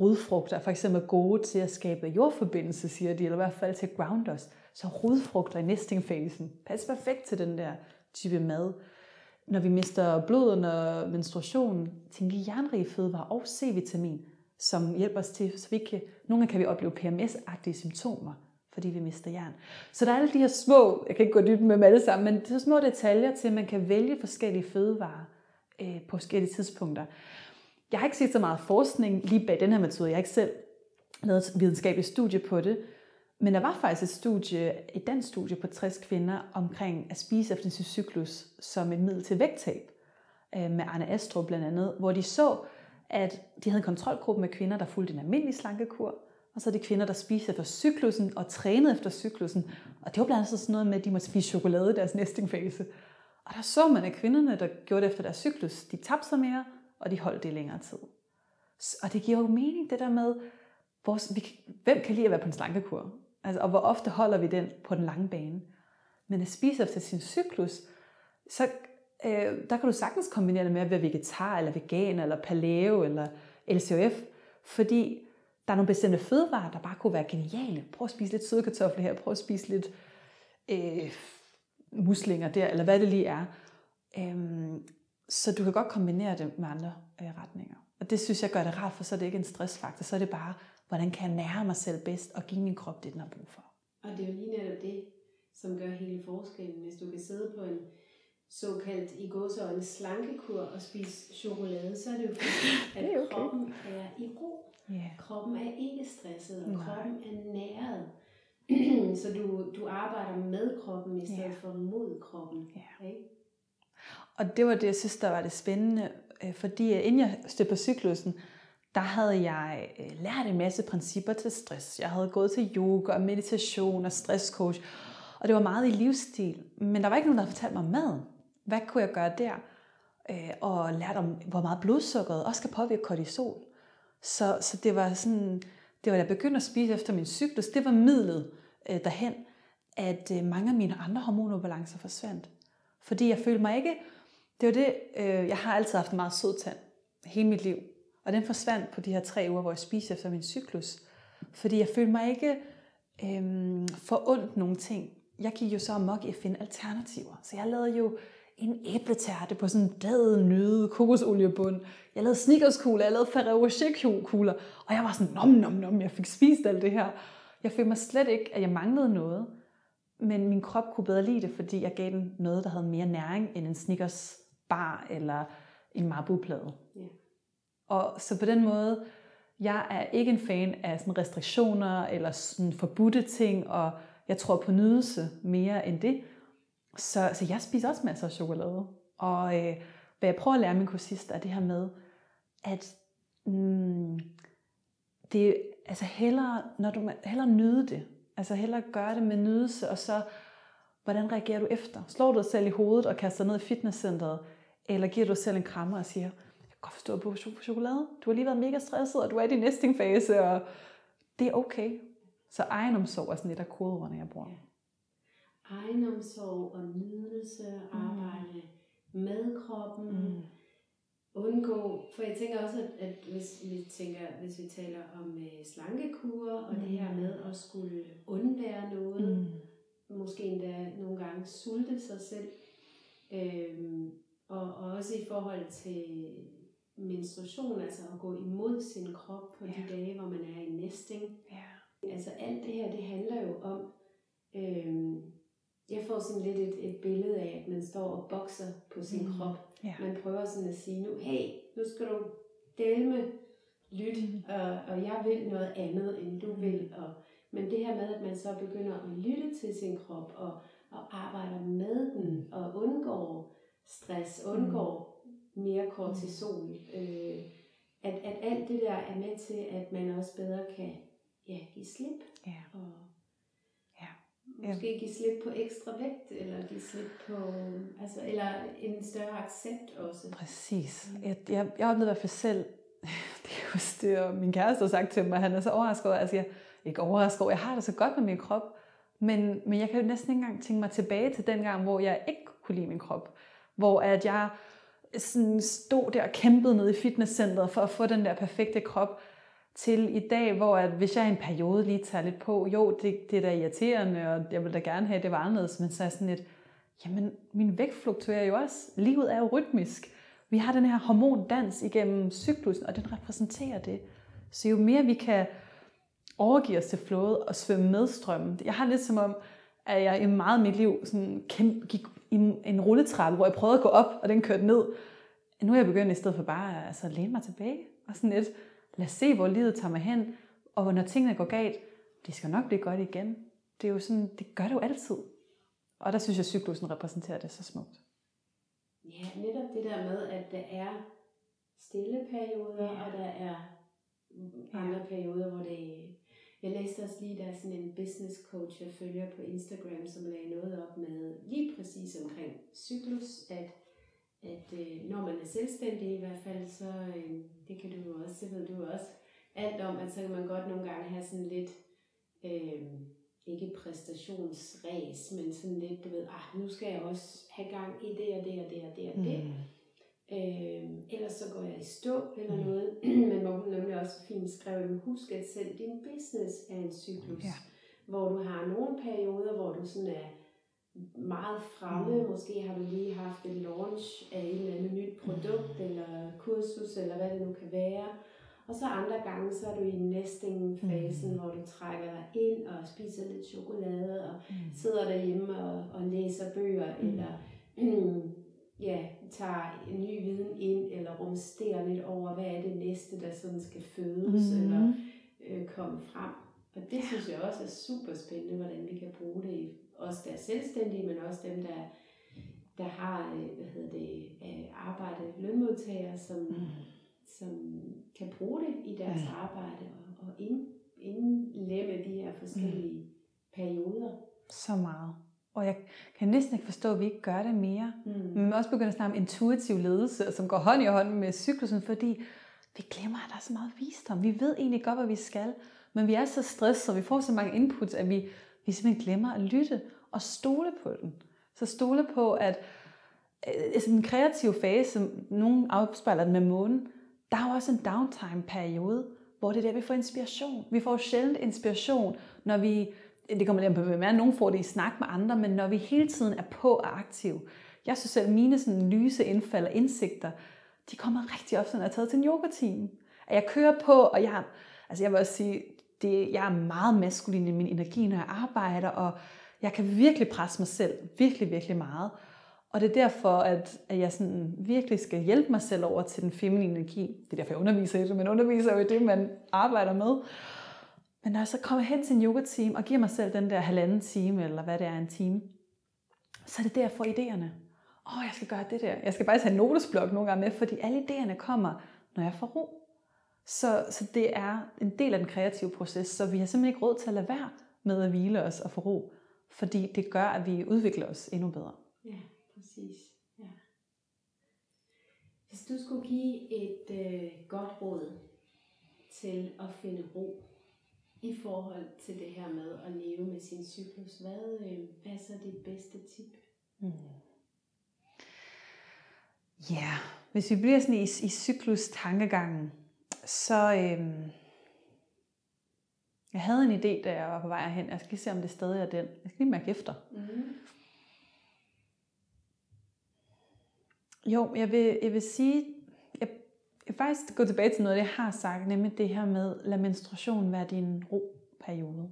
rodfrugter er for eksempel gode til at skabe jordforbindelse, siger de, eller i hvert fald til ground os. Så rodfrugter i nestingfasen passer perfekt til den der type mad. Når vi mister blod under menstruation, tænker vi jernrige fødevarer og C-vitamin, som hjælper os til, så vi kan, nogle gange kan vi opleve PMS-agtige symptomer, fordi vi mister jern. Så der er alle de her små, jeg kan ikke gå dybt med dem alle sammen, men det er små detaljer til, at man kan vælge forskellige fødevarer øh, på forskellige tidspunkter. Jeg har ikke set så meget forskning lige bag den her metode. Jeg har ikke selv lavet et videnskabeligt studie på det. Men der var faktisk et studie, et dansk studie på 60 kvinder omkring at spise efter sin cyklus som et middel til vægttab øh, med Arne Astrup blandt andet, hvor de så, at de havde en kontrolgruppe med kvinder, der fulgte en almindelig slankekur, og så de kvinder, der spiste efter cyklusen og trænede efter cyklusen. Og det var blandt andet sådan noget med, at de måtte spise chokolade i deres nestingfase. Og der så man, at kvinderne, der gjorde det efter deres cyklus, de tabte sig mere, og de holdt det i længere tid. Og det giver jo mening, det der med, vores, vi, hvem kan lide at være på en slankekur? Altså, og hvor ofte holder vi den på den lange bane? Men at spise efter sin cyklus, så øh, der kan du sagtens kombinere det med at være vegetar, eller vegan, eller paleo, eller LCOF, fordi der er nogle bestemte fødevarer, der bare kunne være geniale. Prøv at spise lidt søde kartofler her, prøv at spise lidt øh, muslinger der, eller hvad det lige er. Øhm, så du kan godt kombinere det med andre øh, retninger. Og det synes jeg gør det rart, for så er det ikke en stressfaktor. Så er det bare, hvordan kan jeg nære mig selv bedst og give min krop det, den har brug for. Og det er jo lige netop det, som gør hele forskellen. Hvis du kan sidde på en såkaldt i en slankekur og spise chokolade, så er det jo fordi, at okay. kroppen er i ro. Yeah. Kroppen er ikke stresset, og Nej. kroppen er næret. så du, du arbejder med kroppen i stedet yeah. for mod kroppen. Yeah. Ikke? Og det var det, jeg synes, der var det spændende, øh, fordi inden jeg stødte på cyklusen, der havde jeg øh, lært en masse principper til stress. Jeg havde gået til yoga og meditation og stresscoach, og det var meget i livsstil. Men der var ikke nogen, der havde fortalt mig om maden. Hvad kunne jeg gøre der? Øh, og lært om, hvor meget blodsukkeret også kan påvirke kortisol. Så, så det var sådan, det var, da jeg begyndte at spise efter min cyklus, det var midlet øh, derhen, at mange af mine andre hormonobalancer forsvandt. Fordi jeg følte mig ikke det var det, øh, jeg har altid haft en meget sød tand hele mit liv. Og den forsvandt på de her tre uger, hvor jeg spiste efter min cyklus. Fordi jeg følte mig ikke øhm, for ondt nogle ting. Jeg gik jo så amok i at finde alternativer. Så jeg lavede jo en æbletærte på sådan en dad nøde kokosoliebund. Jeg lavede snickerskugler, jeg lavede Ferrero Rocher kugler. Og jeg var sådan, nom, nom, nom, jeg fik spist alt det her. Jeg følte mig slet ikke, at jeg manglede noget. Men min krop kunne bedre lide det, fordi jeg gav den noget, der havde mere næring end en Snickers bar eller en marbuplade. Ja. Og så på den måde, jeg er ikke en fan af sådan restriktioner eller sådan forbudte ting, og jeg tror på nydelse mere end det. Så, så jeg spiser også masser af chokolade. Og øh, hvad jeg prøver at lære min kursist er det her med, at mm, det altså hellere, når du hellere nyde det. Altså hellere gøre det med nydelse, og så hvordan reagerer du efter? Slår du dig selv i hovedet og kaster ned i fitnesscenteret? Eller giver du dig selv en krammer og siger, godt forstå, at du på chokolade. Du har lige været mega stresset, og du er i din nestingfase, og det er okay. Så egenomsorg er sådan lidt af kodeordene, jeg bruger. Egenomsorg og nydelse, mm. arbejde mm. med kroppen, mm. undgå, for jeg tænker også, at, at hvis vi tænker, hvis vi taler om uh, slankekur, og mm. det her med at skulle undvære noget, mm. måske endda nogle gange sulte sig selv, øhm, og, og også i forhold til menstruation, altså at gå imod sin krop på ja. de dage, hvor man er i nesting. Ja. Altså alt det her, det handler jo om, øhm, jeg får sådan lidt et, et billede af, at man står og bokser på sin mm. krop. Ja. Man prøver sådan at sige nu, hey, nu skal du delme, lyt, mm. og, og jeg vil noget andet, end du mm. vil. Og, men det her med, at man så begynder at lytte til sin krop, og, og arbejder med den, mm. og undgår stress, undgår. Mere kortisol. Øh, at, at alt det der er med til, at man også bedre kan ja, give slip. Ja. Og ja. Måske ja. give slip på ekstra vægt, eller give slip på, altså, eller en større accept også. Præcis. Mm. Jeg, jeg, jeg oplevede i hvert fald selv, det er jo det, og min kæreste har sagt til mig, han er så overrasket altså jeg, ikke overrasket over, jeg har det så godt med min krop, men, men jeg kan jo næsten ikke engang tænke mig tilbage til den gang, hvor jeg ikke kunne lide min krop hvor at jeg sådan stod der og kæmpede ned i fitnesscenteret for at få den der perfekte krop, til i dag, hvor at hvis jeg i en periode lige tager lidt på, jo, det, det er da irriterende, og jeg vil da gerne have, at det var anderledes, men så er sådan lidt, jamen, min vægt fluktuerer jo også. Livet er jo rytmisk. Vi har den her hormondans igennem cyklusen, og den repræsenterer det. Så jo mere vi kan overgive os til flådet og svømme med strømmen. Jeg har lidt som om, at jeg i meget af mit liv sådan kæmpe, gik i en rulletrappe, hvor jeg prøvede at gå op, og den kørte ned. Nu er jeg begyndt i stedet for bare altså, at læne mig tilbage. Og sådan lidt, lad os se, hvor livet tager mig hen. Og når tingene går galt, det skal nok blive godt igen. Det er jo sådan, det gør det jo altid. Og der synes jeg, at cyklusen repræsenterer det så smukt. Ja, netop det der med, at der er stille perioder, ja. og der er andre ja. perioder, hvor det... Jeg læste også lige, der er sådan en business coach, jeg følger på Instagram, som lagde noget op med lige præcis omkring cyklus, at, at øh, når man er selvstændig i hvert fald, så øh, det kan du jo også, det ved du også alt om, at så kan man godt nogle gange have sådan lidt, øh, ikke præstationsræs, men sådan lidt, du ved, ah, nu skal jeg også have gang i det og det og det og det og det. Mm. Øh, ellers så går jeg i stå eller mm. noget. Men hvor hun nemlig også fint skrev, husk at selv din business er en cyklus. Ja. Hvor du har nogle perioder, hvor du sådan er meget fremme. Mm. Måske har du lige haft en launch af et eller andet nyt produkt, mm. eller kursus, eller hvad det nu kan være. Og så andre gange, så er du i nesting-fasen, mm. hvor du trækker dig ind og spiser lidt chokolade, og mm. sidder derhjemme og, og læser bøger, mm. eller ja, tager en ny viden ind, eller rumsterer lidt over, hvad er det næste, der sådan skal fødes, mm. eller øh, komme frem. Og det synes jeg også er super spændende, hvordan vi kan bruge det i os, der er selvstændige, men også dem, der, der har øh, hvad hedder det, øh, arbejde, lønmodtagere, som, mm. som kan bruge det i deres mm. arbejde og, og ind, indlemme de her forskellige mm. perioder. Så meget. Og jeg kan næsten ikke forstå, at vi ikke gør det mere. Mm. Men vi også begynder at snakke om intuitiv ledelse, som går hånd i hånd med cyklusen, fordi vi glemmer, at der er så meget visdom. Vi ved egentlig godt, hvad vi skal, men vi er så stresset, og vi får så mange inputs, at vi, vi simpelthen glemmer at lytte og stole på den. Så stole på, at øh, altså den kreative fase, som nogen afspejler den med månen, der er jo også en downtime-periode, hvor det er der, vi får inspiration. Vi får sjældent inspiration, når vi det kommer lidt på, hvem er, nogen får det i snak med andre, men når vi hele tiden er på og aktiv. Jeg synes selv, at mine sådan lyse indfald og indsigter, de kommer rigtig ofte, når jeg er taget til en yoga-team. At jeg kører på, og jeg, altså jeg vil også sige, det, jeg er meget maskulin i min energi, når jeg arbejder, og jeg kan virkelig presse mig selv, virkelig, virkelig meget. Og det er derfor, at, at jeg sådan virkelig skal hjælpe mig selv over til den feminine energi. Det er derfor, jeg underviser i det, men underviser jo i det, man arbejder med. Men når jeg så kommer hen til en yoga-team og giver mig selv den der halvanden time, eller hvad det er, en time, så er det der, jeg får idéerne. Åh, oh, jeg skal gøre det der. Jeg skal faktisk have en notesblok nogle gange med, fordi alle idéerne kommer, når jeg får ro. Så, så det er en del af den kreative proces, så vi har simpelthen ikke råd til at lade være med at hvile os og få ro, fordi det gør, at vi udvikler os endnu bedre. Ja, præcis. Ja. Hvis du skulle give et øh, godt råd til at finde ro i forhold til det her med at leve med sin cyklus. Hvad, øh, hvad er så dit bedste tip? Mm. Ja, yeah. hvis vi bliver sådan i, i cyklus-tankegangen, så øhm, jeg havde en idé, da jeg var på vej hen. Jeg skal lige se, om det stadig er den. Jeg skal lige mærke efter. Mm. Jo, jeg vil, jeg vil sige, faktisk gå tilbage til noget, jeg har sagt, nemlig det her med, lad menstruation være din ro-periode.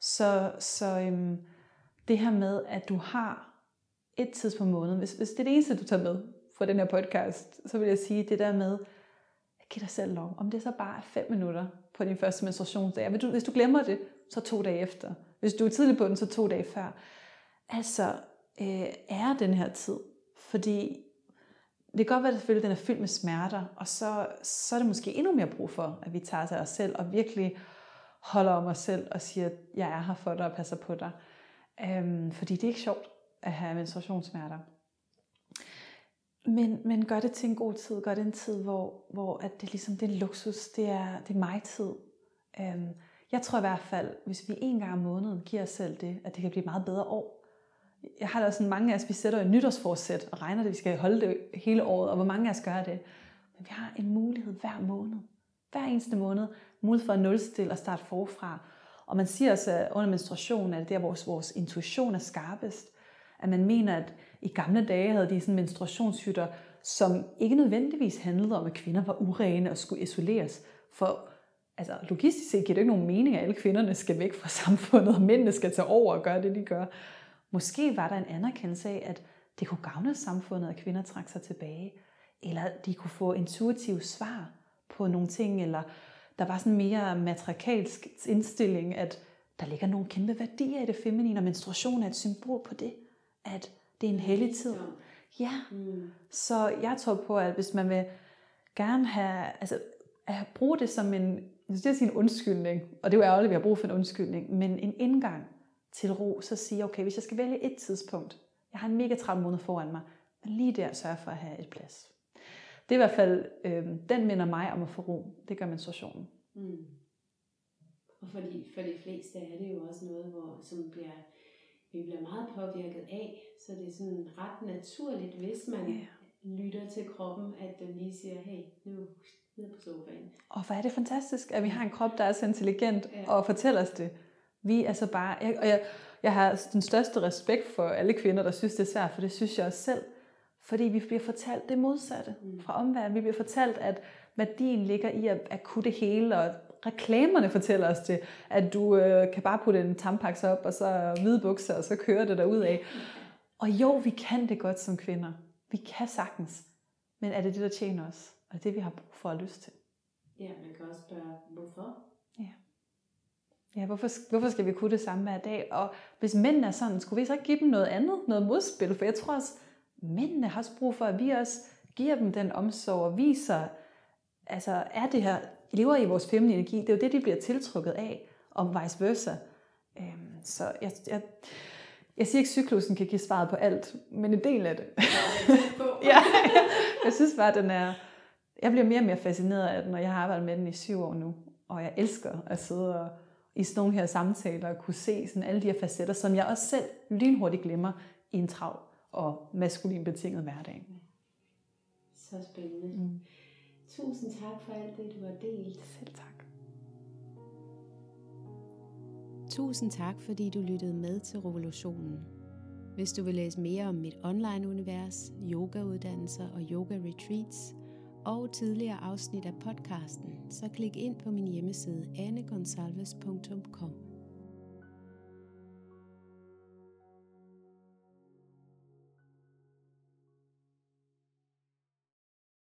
Så, så øhm, det her med, at du har et tidspunkt på måneden, hvis, hvis det er det eneste, du tager med fra den her podcast, så vil jeg sige det der med, giv dig selv lov. Om det så bare er fem minutter på din første menstruationsdag. Hvis du, hvis du glemmer det, så to dage efter. Hvis du er tidlig på den, så to dage før. Altså, øh, er den her tid. Fordi det kan godt være, at selvfølgelig den er fyldt med smerter, og så, så er det måske endnu mere brug for, at vi tager til os selv og virkelig holder om os selv og siger, at jeg er her for dig og passer på dig. Øhm, fordi det er ikke sjovt at have menstruationssmerter. Men, men gør det til en god tid. Gør det en tid, hvor, hvor at det, ligesom, det er luksus. Det er, det er mig-tid. Øhm, jeg tror i hvert fald, hvis vi en gang om måneden giver os selv det, at det kan blive meget bedre år jeg har da sådan mange af os, vi sætter et nytårsforsæt og regner det, vi skal holde det hele året, og hvor mange af os gør det. Men vi har en mulighed hver måned. Hver eneste måned. Mulighed for at nulstille og starte forfra. Og man siger også at under menstruation, er det der, vores, vores intuition er skarpest. At man mener, at i gamle dage havde de sådan menstruationshytter, som ikke nødvendigvis handlede om, at kvinder var urene og skulle isoleres. For altså, logistisk set giver det ikke nogen mening, at alle kvinderne skal væk fra samfundet, og mændene skal tage over og gøre det, de gør. Måske var der en anerkendelse af, at det kunne gavne samfundet, at kvinder trak sig tilbage. Eller de kunne få intuitive svar på nogle ting, eller der var sådan mere matriarkalsk indstilling, at der ligger nogle kæmpe værdier i det feminine, og menstruation er et symbol på det, at det er en hellig tid. Ja, mm. så jeg tror på, at hvis man vil gerne have, altså at bruge det som en, det er sin undskyldning, og det er jo ærgerligt, at vi har brug for en undskyldning, men en indgang til ro, så sige, okay, hvis jeg skal vælge et tidspunkt, jeg har en mega travl måned foran mig, men lige der sørger for at have et plads. Det er i hvert fald, øh, den minder mig om at få ro. Det gør menstruationen. Mm. Og for de, for de fleste er det jo også noget, hvor, som bliver, vi bliver meget påvirket af. Så det er sådan ret naturligt, hvis man yeah. lytter til kroppen, at den lige siger, hey, nu ned på sofaen. Og hvor er det fantastisk, at vi har en krop, der er så intelligent ja. og fortæller os det. Vi er så bare, jeg, og jeg, jeg har den største respekt for alle kvinder, der synes, det er svært, for det synes jeg også selv. Fordi vi bliver fortalt det modsatte mm. fra omverdenen. Vi bliver fortalt, at værdien ligger i at, at kunne det hele, og reklamerne fortæller os det, at du øh, kan bare putte en tampaks op, og så hvide bukser, og så kører det ud af. Og jo, vi kan det godt som kvinder. Vi kan sagtens. Men er det det, der tjener os? Og det vi har brug for at lyst til? Ja, man kan også spørge, hvorfor? Ja. Ja, hvorfor, hvorfor skal vi kunne det samme hver dag? Og hvis mændene er sådan, skulle vi så ikke give dem noget andet, noget modspil? For jeg tror også, mændene har også brug for, at vi også giver dem den omsorg og viser, altså er det her, lever i vores feminine energi, det er jo det, de bliver tiltrukket af, om vice versa. Øhm, så jeg, jeg, jeg siger ikke, at cyklusen kan give svaret på alt, men en del af det. ja, jeg synes bare, at den er, jeg bliver mere og mere fascineret af den, når jeg har arbejdet med den i syv år nu, og jeg elsker at sidde og i sådan nogle her samtaler og kunne se sådan alle de her facetter, som jeg også selv lynhurtigt glemmer i en trav og maskulin betinget hverdag. Så spændende. Mm. Tusind tak for alt det, du har delt. Selv tak. Tusind tak, fordi du lyttede med til Revolutionen. Hvis du vil læse mere om mit online-univers, yogauddannelser og yoga-retreats, og tidligere afsnit af podcasten, så klik ind på min hjemmeside annegonsalves.com.